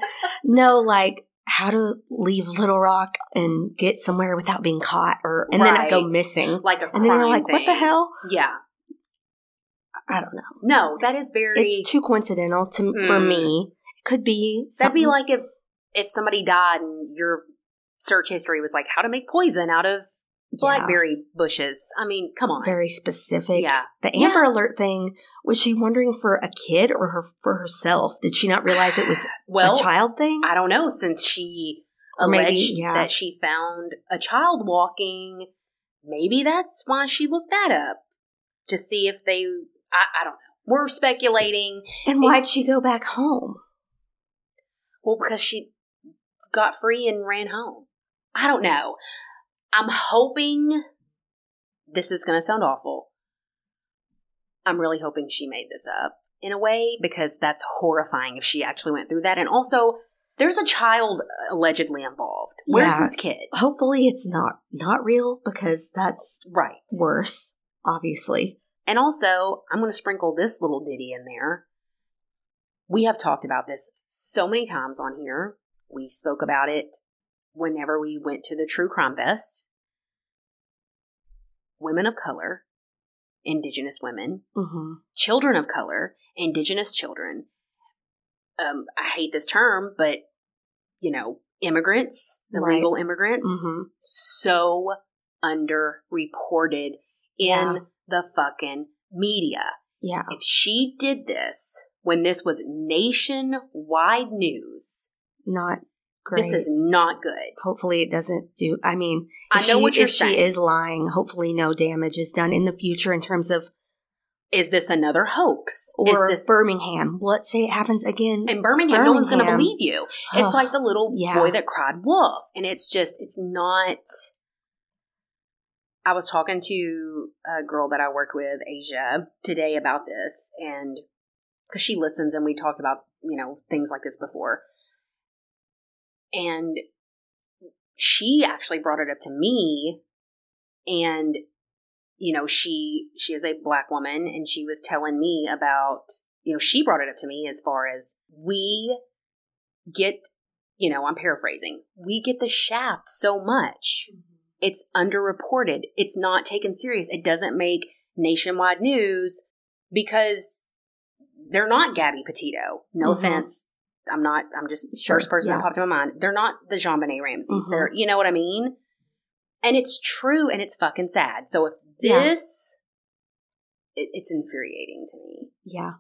no, like how to leave Little Rock and get somewhere without being caught, or and then I go missing, Like a and then you're like, what the hell? Yeah. I don't know. No, that is very. It's too coincidental to for Mm. me. It could be that'd be like if if somebody died and your search history was like how to make poison out of Yeah, blackberry bushes. I mean, come on. very specific. Yeah. The Yeah. Amber Alert thing was she wondering for a kid or her for herself? Did she not realize it was well, a child thing? I don't know since she Or maybe, alleged yeah. that she found a child walking. Maybe that's why she looked that up to see if they. I, I don't know. We're speculating. and why'd she go back home? Well, because she got free and ran home. I don't know. I'm hoping this is going to sound awful. I'm really hoping she made this up in a way because that's horrifying if she actually went through that. And also, there's a child allegedly involved. Where's Yeah. this kid? Hopefully, it's not not real because that's Right. worse. Obviously, And also, I'm going to sprinkle this little ditty in there. We have talked about this so many times on here. We spoke about it whenever we went to the True Crime Fest. Women of color, indigenous women, hmm children of color, indigenous children. Um, I hate this term, but you know, immigrants, illegal immigrants, hmm so underreported in Yeah. the fucking media. yeah, If she did this when this was nationwide news, not great. this is not good. hopefully, it doesn't do. I mean, I know she, what you're if saying. she is lying, hopefully, no damage is done in the future in terms of Is this another hoax? or is this Birmingham. Let's say it happens again. in Birmingham, no one's going to believe you. It's like the little yeah. boy that cried wolf. And it's just, it's not. I was talking to a girl that I work with, Asia, today about this. And because she listens and we talked about, you know, things like this before. And she actually brought it up to me. And, you know, she she is a black woman and she was telling me about you know, she brought it up to me as far as we get, you know, I'm paraphrasing, we get the shaft so much It's underreported. It's not taken serious. It doesn't make nationwide news because they're not Gabby Petito. No Mhm. offense. I'm not, I'm just Sure, first person yeah. that popped in my mind. They're not the JonBenét Ramseys. Mhm. They're, you know what I mean? And it's true and it's fucking sad. So if Yeah. this, it, it's infuriating to me. Yeah.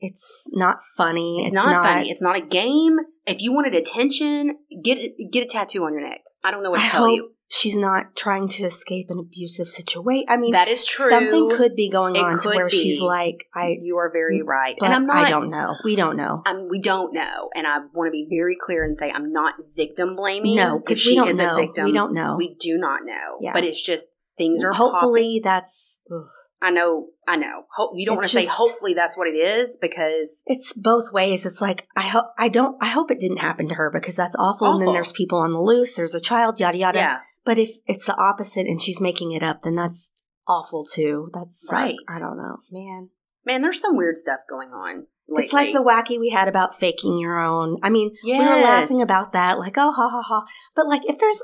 It's not funny. It's, not, funny. It's not a game. If you wanted attention, get get a tattoo on your neck. I don't know what to I tell hope you. She's not trying to escape an abusive situation. I mean, That is true. something could be going It on to where be. she's like, I, You are very mm, right, but and I'm not. I don't know. We don't know. I'm, we don't know, and I want to be very clear and say I'm not victim blaming. No, because she is know. a victim. We don't know. We do not know. Yeah. But it's just things are Hopefully, that's. ugh. I know. I know. Ho- you don't want to say hopefully that's what it is because It's both ways. It's like I hope I don't. I hope it didn't happen to her because that's awful. And then there's people on the loose. There's a child. Yada yada. yeah, But if it's the opposite and she's making it up, then that's awful too. That's. Right. I don't know, man. man, there's some weird stuff going on. Lately. It's like the wacky we had about faking your own. I mean, we were laughing about that, like oh ha ha ha. But like, if there's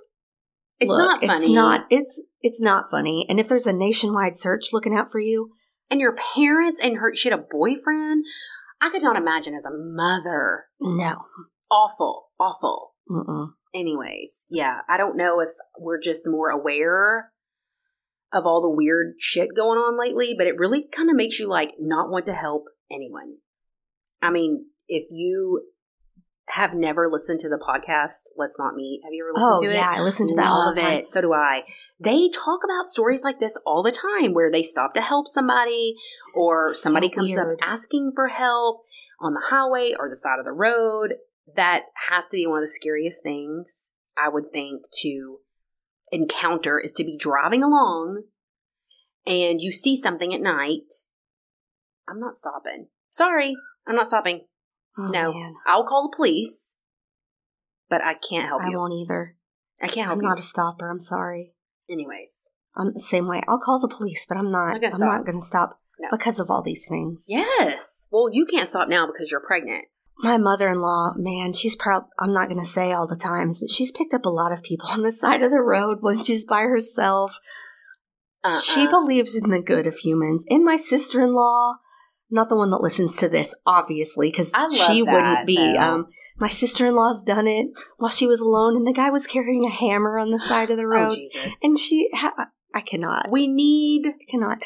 It's look, not funny. It's not. It's it's not funny. And if there's a nationwide search looking out for you, and your parents and her. She had a boyfriend. I could not imagine as a mother. no. Awful, awful. Mm-mm. Anyways yeah i don't know if we're just more aware of all the weird shit going on lately but it really kind of makes you like not want to help anyone i mean if you have never listened to the podcast let's not meet have you ever listened Oh to it yeah, I listen to that all Love the time. it so do i they talk about stories like this all the time where they stop to help somebody or So somebody comes weird. up asking for help on the highway or the side of the road that has to be one of the scariest things i would think to encounter is to be driving along and you see something at night i'm not stopping sorry i'm not stopping Oh, no man. i'll call the police but i can't help I you won't either. i can't help I'm you not a stopper. I'm sorry. anyways I'm the same way. I'll call the police, but I'm not. Not gonna I'm not going to stop No. because of all these things. Yes. Well, you can't stop now because you're pregnant. My mother-in-law, man, she's proud. I'm not going to say all the times, but she's picked up a lot of people on the side of the road when she's by herself. Uh-uh. She believes in the good of humans. And my sister-in-law, not the one that listens to this, obviously, because she that, wouldn't be. Um, my sister-in-law's done it while she was alone, and the guy was carrying a hammer on the side of the oh road, Jesus. and she. Ha- I cannot. we need. I cannot.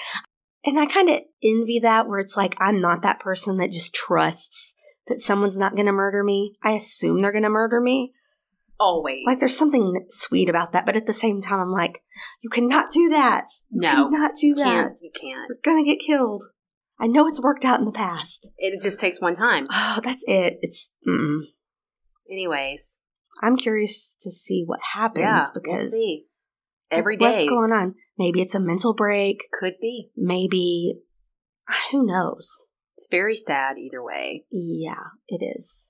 And I kind of envy that where it's like I'm not that person that just trusts that someone's not going to murder me. I assume they're going to murder me. Always. Like there's something sweet about that, but at the same time, I'm like, you cannot do that. You No, cannot do you that. can't. You can't. You're gonna get killed. I know it's worked out in the past. It just takes one time. Oh, that's it. It's. Mm-mm. Anyways. I'm curious to see what happens yeah. because we'll see. Every what's going on. Maybe it's a mental break. could be. Maybe ah, who knows. It's very sad either way. Yeah, it is.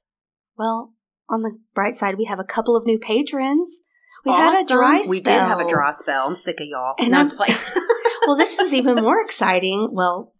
Well, on the bright side, we have a couple of new patrons. We've had a Awesome. dry spell. We did have a dry spell. I'm sick of y'all. And no, I'm- I'm well, this is even more exciting. Well,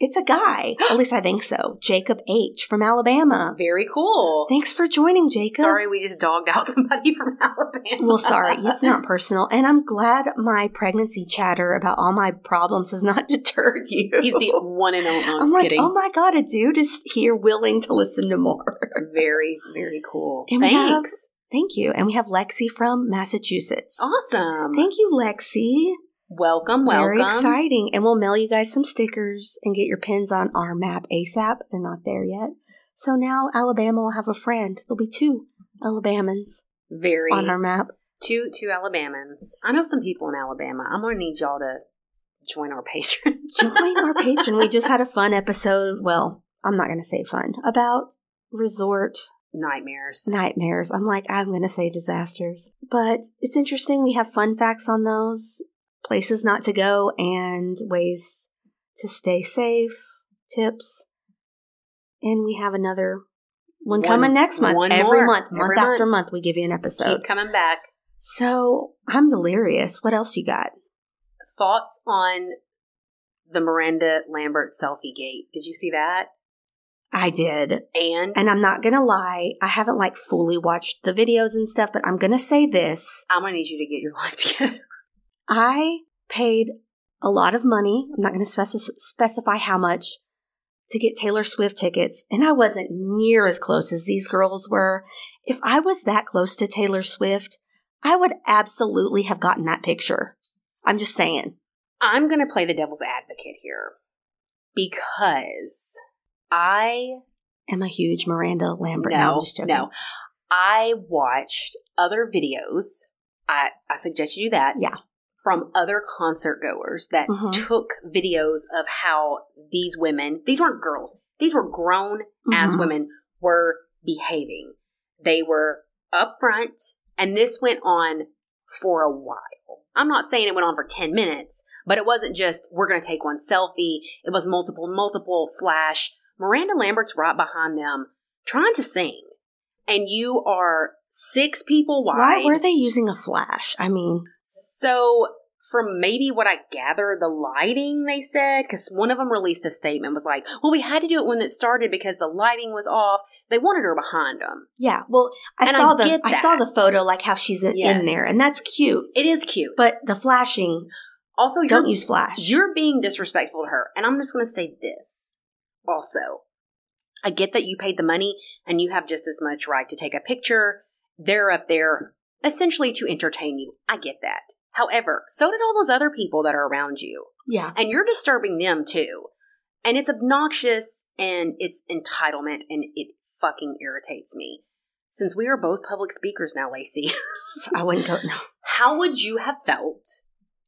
it's a guy. At least I think so. Jacob H. from Alabama. Very cool. Thanks for joining, Jacob. Sorry, we just dogged out somebody from Alabama. Well, sorry, it's not personal. And I'm glad my pregnancy chatter about all my problems has not deterred you. He's the one and only. I'm, I'm like, kidding. oh my god, a dude is here willing to listen to more. very, very cool. And we have- Thanks. Thank you. And we have Lexi from Massachusetts. Awesome. Thank you, Lexi. Welcome, welcome. Very exciting. And we'll mail you guys some stickers and get your pins on our map ASAP. They're not there yet. So now Alabama will have a friend. There'll be two Alabamans Very on our map. two two Alabamans. I know some people in Alabama. I'm gonna need y'all to join our Patreon. Join our patron. We just had a fun episode. Well, I'm not to say fun about resort Nightmares. nightmares. I'm like, I'm going to say disasters. But it's interesting. We have fun facts on those places not to go and ways to stay safe, tips. And we have another one, One- coming next month. Every more. month, Every month after month. month, we give you an episode. Keep coming back. So I'm delirious. What else you got? Thoughts on the Miranda Lambert selfie gate? Did you see that? I did. And, And I'm not going to lie, I haven't like fully watched the videos and stuff, but I'm going to say this. I'm to need you to get your life together. I paid a lot of money. I'm not going to speci- specify how much to get Taylor Swift tickets, and I wasn't near as close as these girls were. If I was that close to Taylor Swift, I would absolutely have gotten that picture. I'm just saying. I'm going to play the devil's advocate here because I I'm a huge Miranda Lambert. No, I'm no no I watched other videos. I I suggest you do that. Yeah. From other concert goers that Mhm. took videos of how these women, these weren't girls, these were grown ass Mhm. women, were behaving. They were up front, and this went on for a while. I'm not saying it went on for 10 minutes, but it wasn't just, we're going to take one selfie. It was multiple, multiple flash. Miranda Lambert's right behind them trying to sing. And you are six people wide. Why were they using a flash? I mean, So, from maybe what I gather, the lighting they said, because one of them released a statement was like, "Well, we had to do it when it started because the lighting was off. They wanted her behind them. yeah. Well, I And I saw the get I saw the photo like how she's in, in there, and that's cute. It is cute, But the flashing, also don't use flash. You're being disrespectful to her, and I'm just going to say this. Also, I get that you paid the money and you have just as much right to take a picture. They're up there essentially to entertain you. I get that. However, so did all those other people that are around you. yeah. and you're disturbing them too. And it's obnoxious and it's entitlement and it fucking irritates me. Since we are both public speakers now, Lacey, I wouldn't go. No. how would you have felt?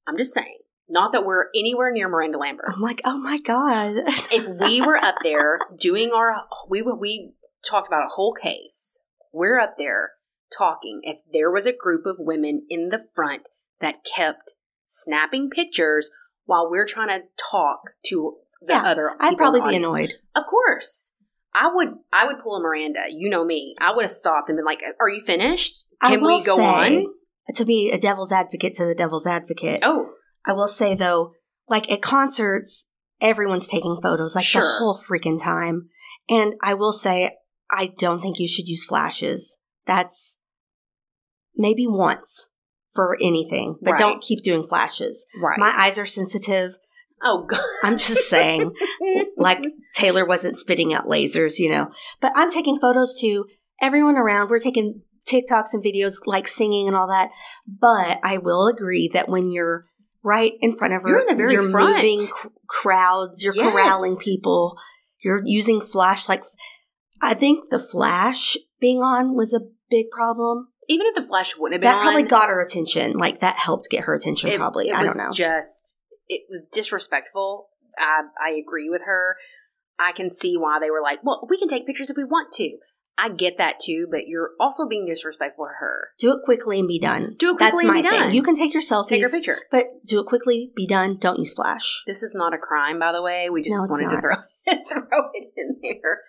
I'm just saying, not that we're anywhere near Miranda Lambert. I'm like, oh my god. If we were up there doing our, we we talked about a whole case. We're up there talking. If there was a group of women in the front that kept snapping pictures while we're trying to talk to the Yeah, other, I'd probably be annoyed. Of course. I would I would pull a Miranda. You know me. I would have stopped and been like, Are you finished? Can we go say, on? To be a devil's advocate to the devil's advocate. Oh, I will say though, like at concerts, everyone's taking photos like Sure. the whole freaking time. And I will say, I don't think you should use flashes. That's maybe once for anything, but Right. don't keep doing flashes. right. My eyes are sensitive. Oh god. I'm just saying, like Taylor wasn't spitting out lasers, you know. But I'm taking photos too. Everyone around, we're taking TikToks and videos like singing and all that. But I will agree that when you're right in front of her, You're in the very you're front. moving c- crowds, you're Yes. corralling people, you're using flash like I think the flash being on was a big problem. Even if the flash wouldn't have been That probably got her attention. Like that helped get her attention it, probably. it I was don't know. just it was disrespectful. I I agree with her. I can see why they were like, Well, we can take pictures if we want to. I get that too, but you're also being disrespectful to her. do it quickly and be done. Do it That's quickly and my be thing. done. You can take your selfies. Take your picture. But do it quickly, be done, don't use splash. This is not a crime, by the way. We just No, wanted to throw throw it in there.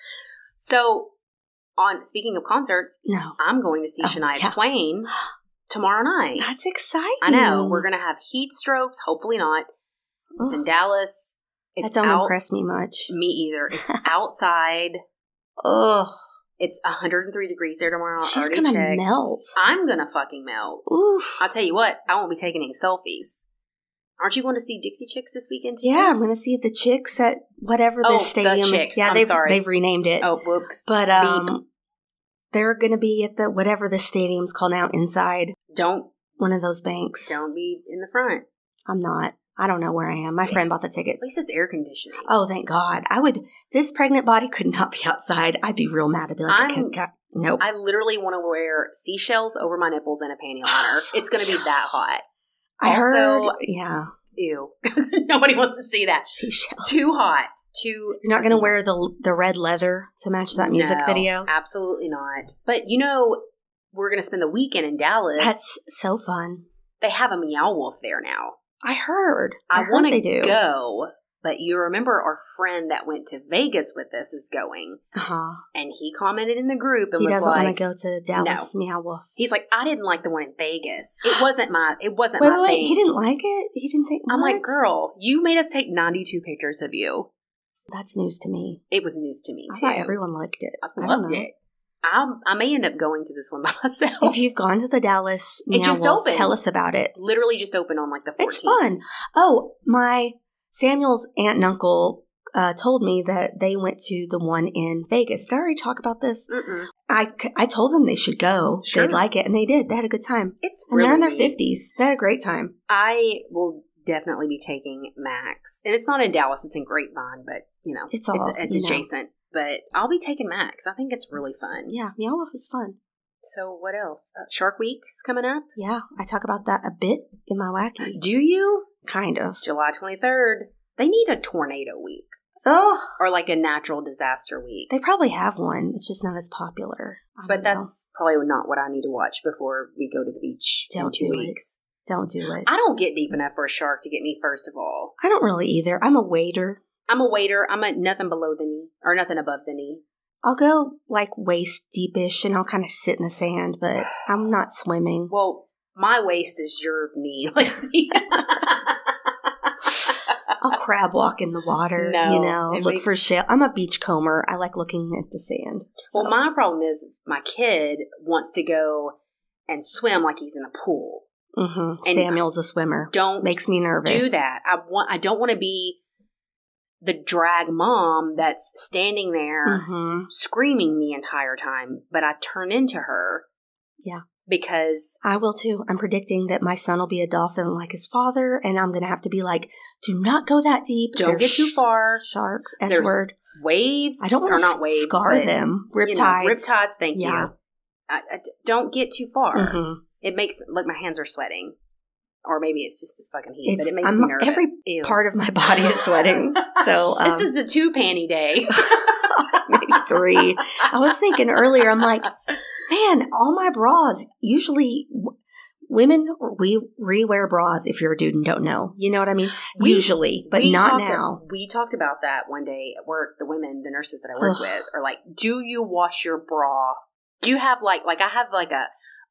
So, on speaking of concerts, No. I'm going to see Oh, Shania yeah. Twain tomorrow night. That's exciting. I know we're gonna have heat strokes. Hopefully not. It's in oh. Dallas. It's that don't out. impress me much. Me either. It's outside. Oh, It's 103 degrees there tomorrow. I she's gonna checked. melt. I'm gonna fucking melt. Ooh. I'll tell you what. I won't be taking any selfies. Aren't you going to see Dixie Chicks this weekend too? Yeah, I'm gonna see the chicks at whatever the Oh, the stadium. Chicks. Yeah, I'm they've sorry. they've renamed it. Oh, whoops. but Beep. um, they're gonna be at the whatever the stadium's called now inside don't one of those banks. don't be in the front. I'm not. I don't know where I am. My friend bought the tickets. At least it's air conditioning. Oh, thank God. I would. This pregnant body could not be outside. I'd be real mad. I'd be like, I I'm- can't, God, nope. I literally want to wear seashells over my nipples and a panty liner. it's going to be that hot. I heard. Yeah, Ew. Nobody wants to see that. seashells. Too hot. Too. You're not going to wear the the red leather to match that music No, video. Absolutely not. But you know, we're going to spend the weekend in Dallas. That's so fun. they have a meow wolf there now. I heard. I, I, want to go, but you remember our friend that went to Vegas with us is going, Uh huh. and he commented in the group and He was doesn't like, want to go to Dallas Meow Wolf. "He's like, I didn't like the one in Vegas. It wasn't my. It wasn't Wait, my wait, wait. thing." He didn't like it. He didn't think. I'm like, girl, you made us take 92 pictures of you. That's news to me. It was news to me I too. thought everyone liked it. I don't loved it. I I may end up going to this one by myself. If you've gone to the Dallas, It just Wolf, opened. Tell us about it. Literally just opened on like the 14th. It's fun. Oh, my Samuel's aunt and uncle uh, told me that they went to the one in Vegas. Did I already talk about this? Mm-mm. I, I told them they should go. Sure. They'd like it, and they did. They had a good time. It's And really they're in their fifties. They had a great time. I will definitely be taking Max, and it's not in Dallas; it's in Grapevine, but you know, It's all, it's, know. adjacent. But I'll be taking Max. I think it's really fun. Yeah, Meow Wolf is fun. So what else? Uh, Shark Week is coming up. Yeah, I talk about that a bit in my wacky. Do you? Kind of. July twenty third. They need a tornado week Oh, or like a natural disaster week. they probably have one. It's just not as popular. But know. that's probably not what I need to watch before we go to the beach in Don't two do it. weeks. don't do it. I don't get deep enough for a shark to get me. First of all, I don't really either. I'm a waiter. I'm a waiter. I'm at nothing below the knee or nothing above the knee. I'll go like waist deepish and I'll kind of sit in the sand, but I'm not swimming. Well, my waist is your knee. I'll crab walk in the water, No, you know, look makes- for shell. I'm a beach comber. I like looking at the sand. well, my problem is my kid wants to go and swim like he's in a pool. Mhm. and- Samuel's a swimmer. Don't Makes me nervous. do that. I want. I don't want to be the drag mom that's standing there hmm screaming the entire time, but I turn into her. Yeah. Because I will too. I'm predicting that my son will be a dolphin like his father, and I'm going to have to be like, do not go that deep. don't get too far. Sharks, S There's word. Waves. I don't want not to waves. scar but, them. you know, Riptides. Riptides. Thank Yeah. you. I, I don't get too far. Mhm. It makes look my hands are sweating, or maybe it's just this fucking heat. It's but it makes I'm- me nervous. every Ew. part of my body is sweating. So um, this is the two panty day. maybe three. I was thinking earlier, I'm like, man, all my bras usually women we rewear bras if you're a dude and don't know. You know what I mean? We- usually, but not now. We talked about that one day at work. The women, the nurses that I work Ugh. with, are like, "Do you wash your bra? Do you have like like I have like a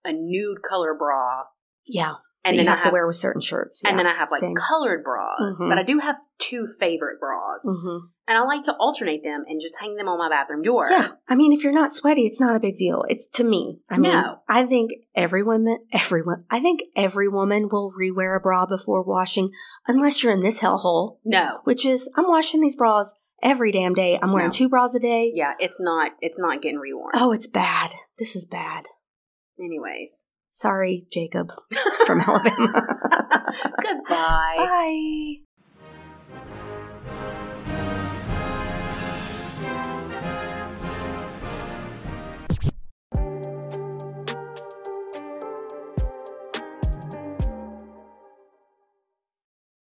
a nude color bra, Yeah, and then you I have have to wear with certain shirts. and then I have like same. colored bras. Mhm. But I do have two favorite bras, Mhm. and I like to alternate them and just hang them on my bathroom door. Yeah, I mean, if you're not sweaty, it's not a big deal. It's to me. I mean, No. I think every woman, everyone, I think every woman will rewear a bra before washing, unless you're in this hellhole, No. which is I'm washing these bras every damn day. I'm wearing No. two bras a day. Yeah, it's not. It's not getting reworn. Oh, it's bad. This is bad. Anyways, Sorry, Jacob from Alabama. goodbye. Bye.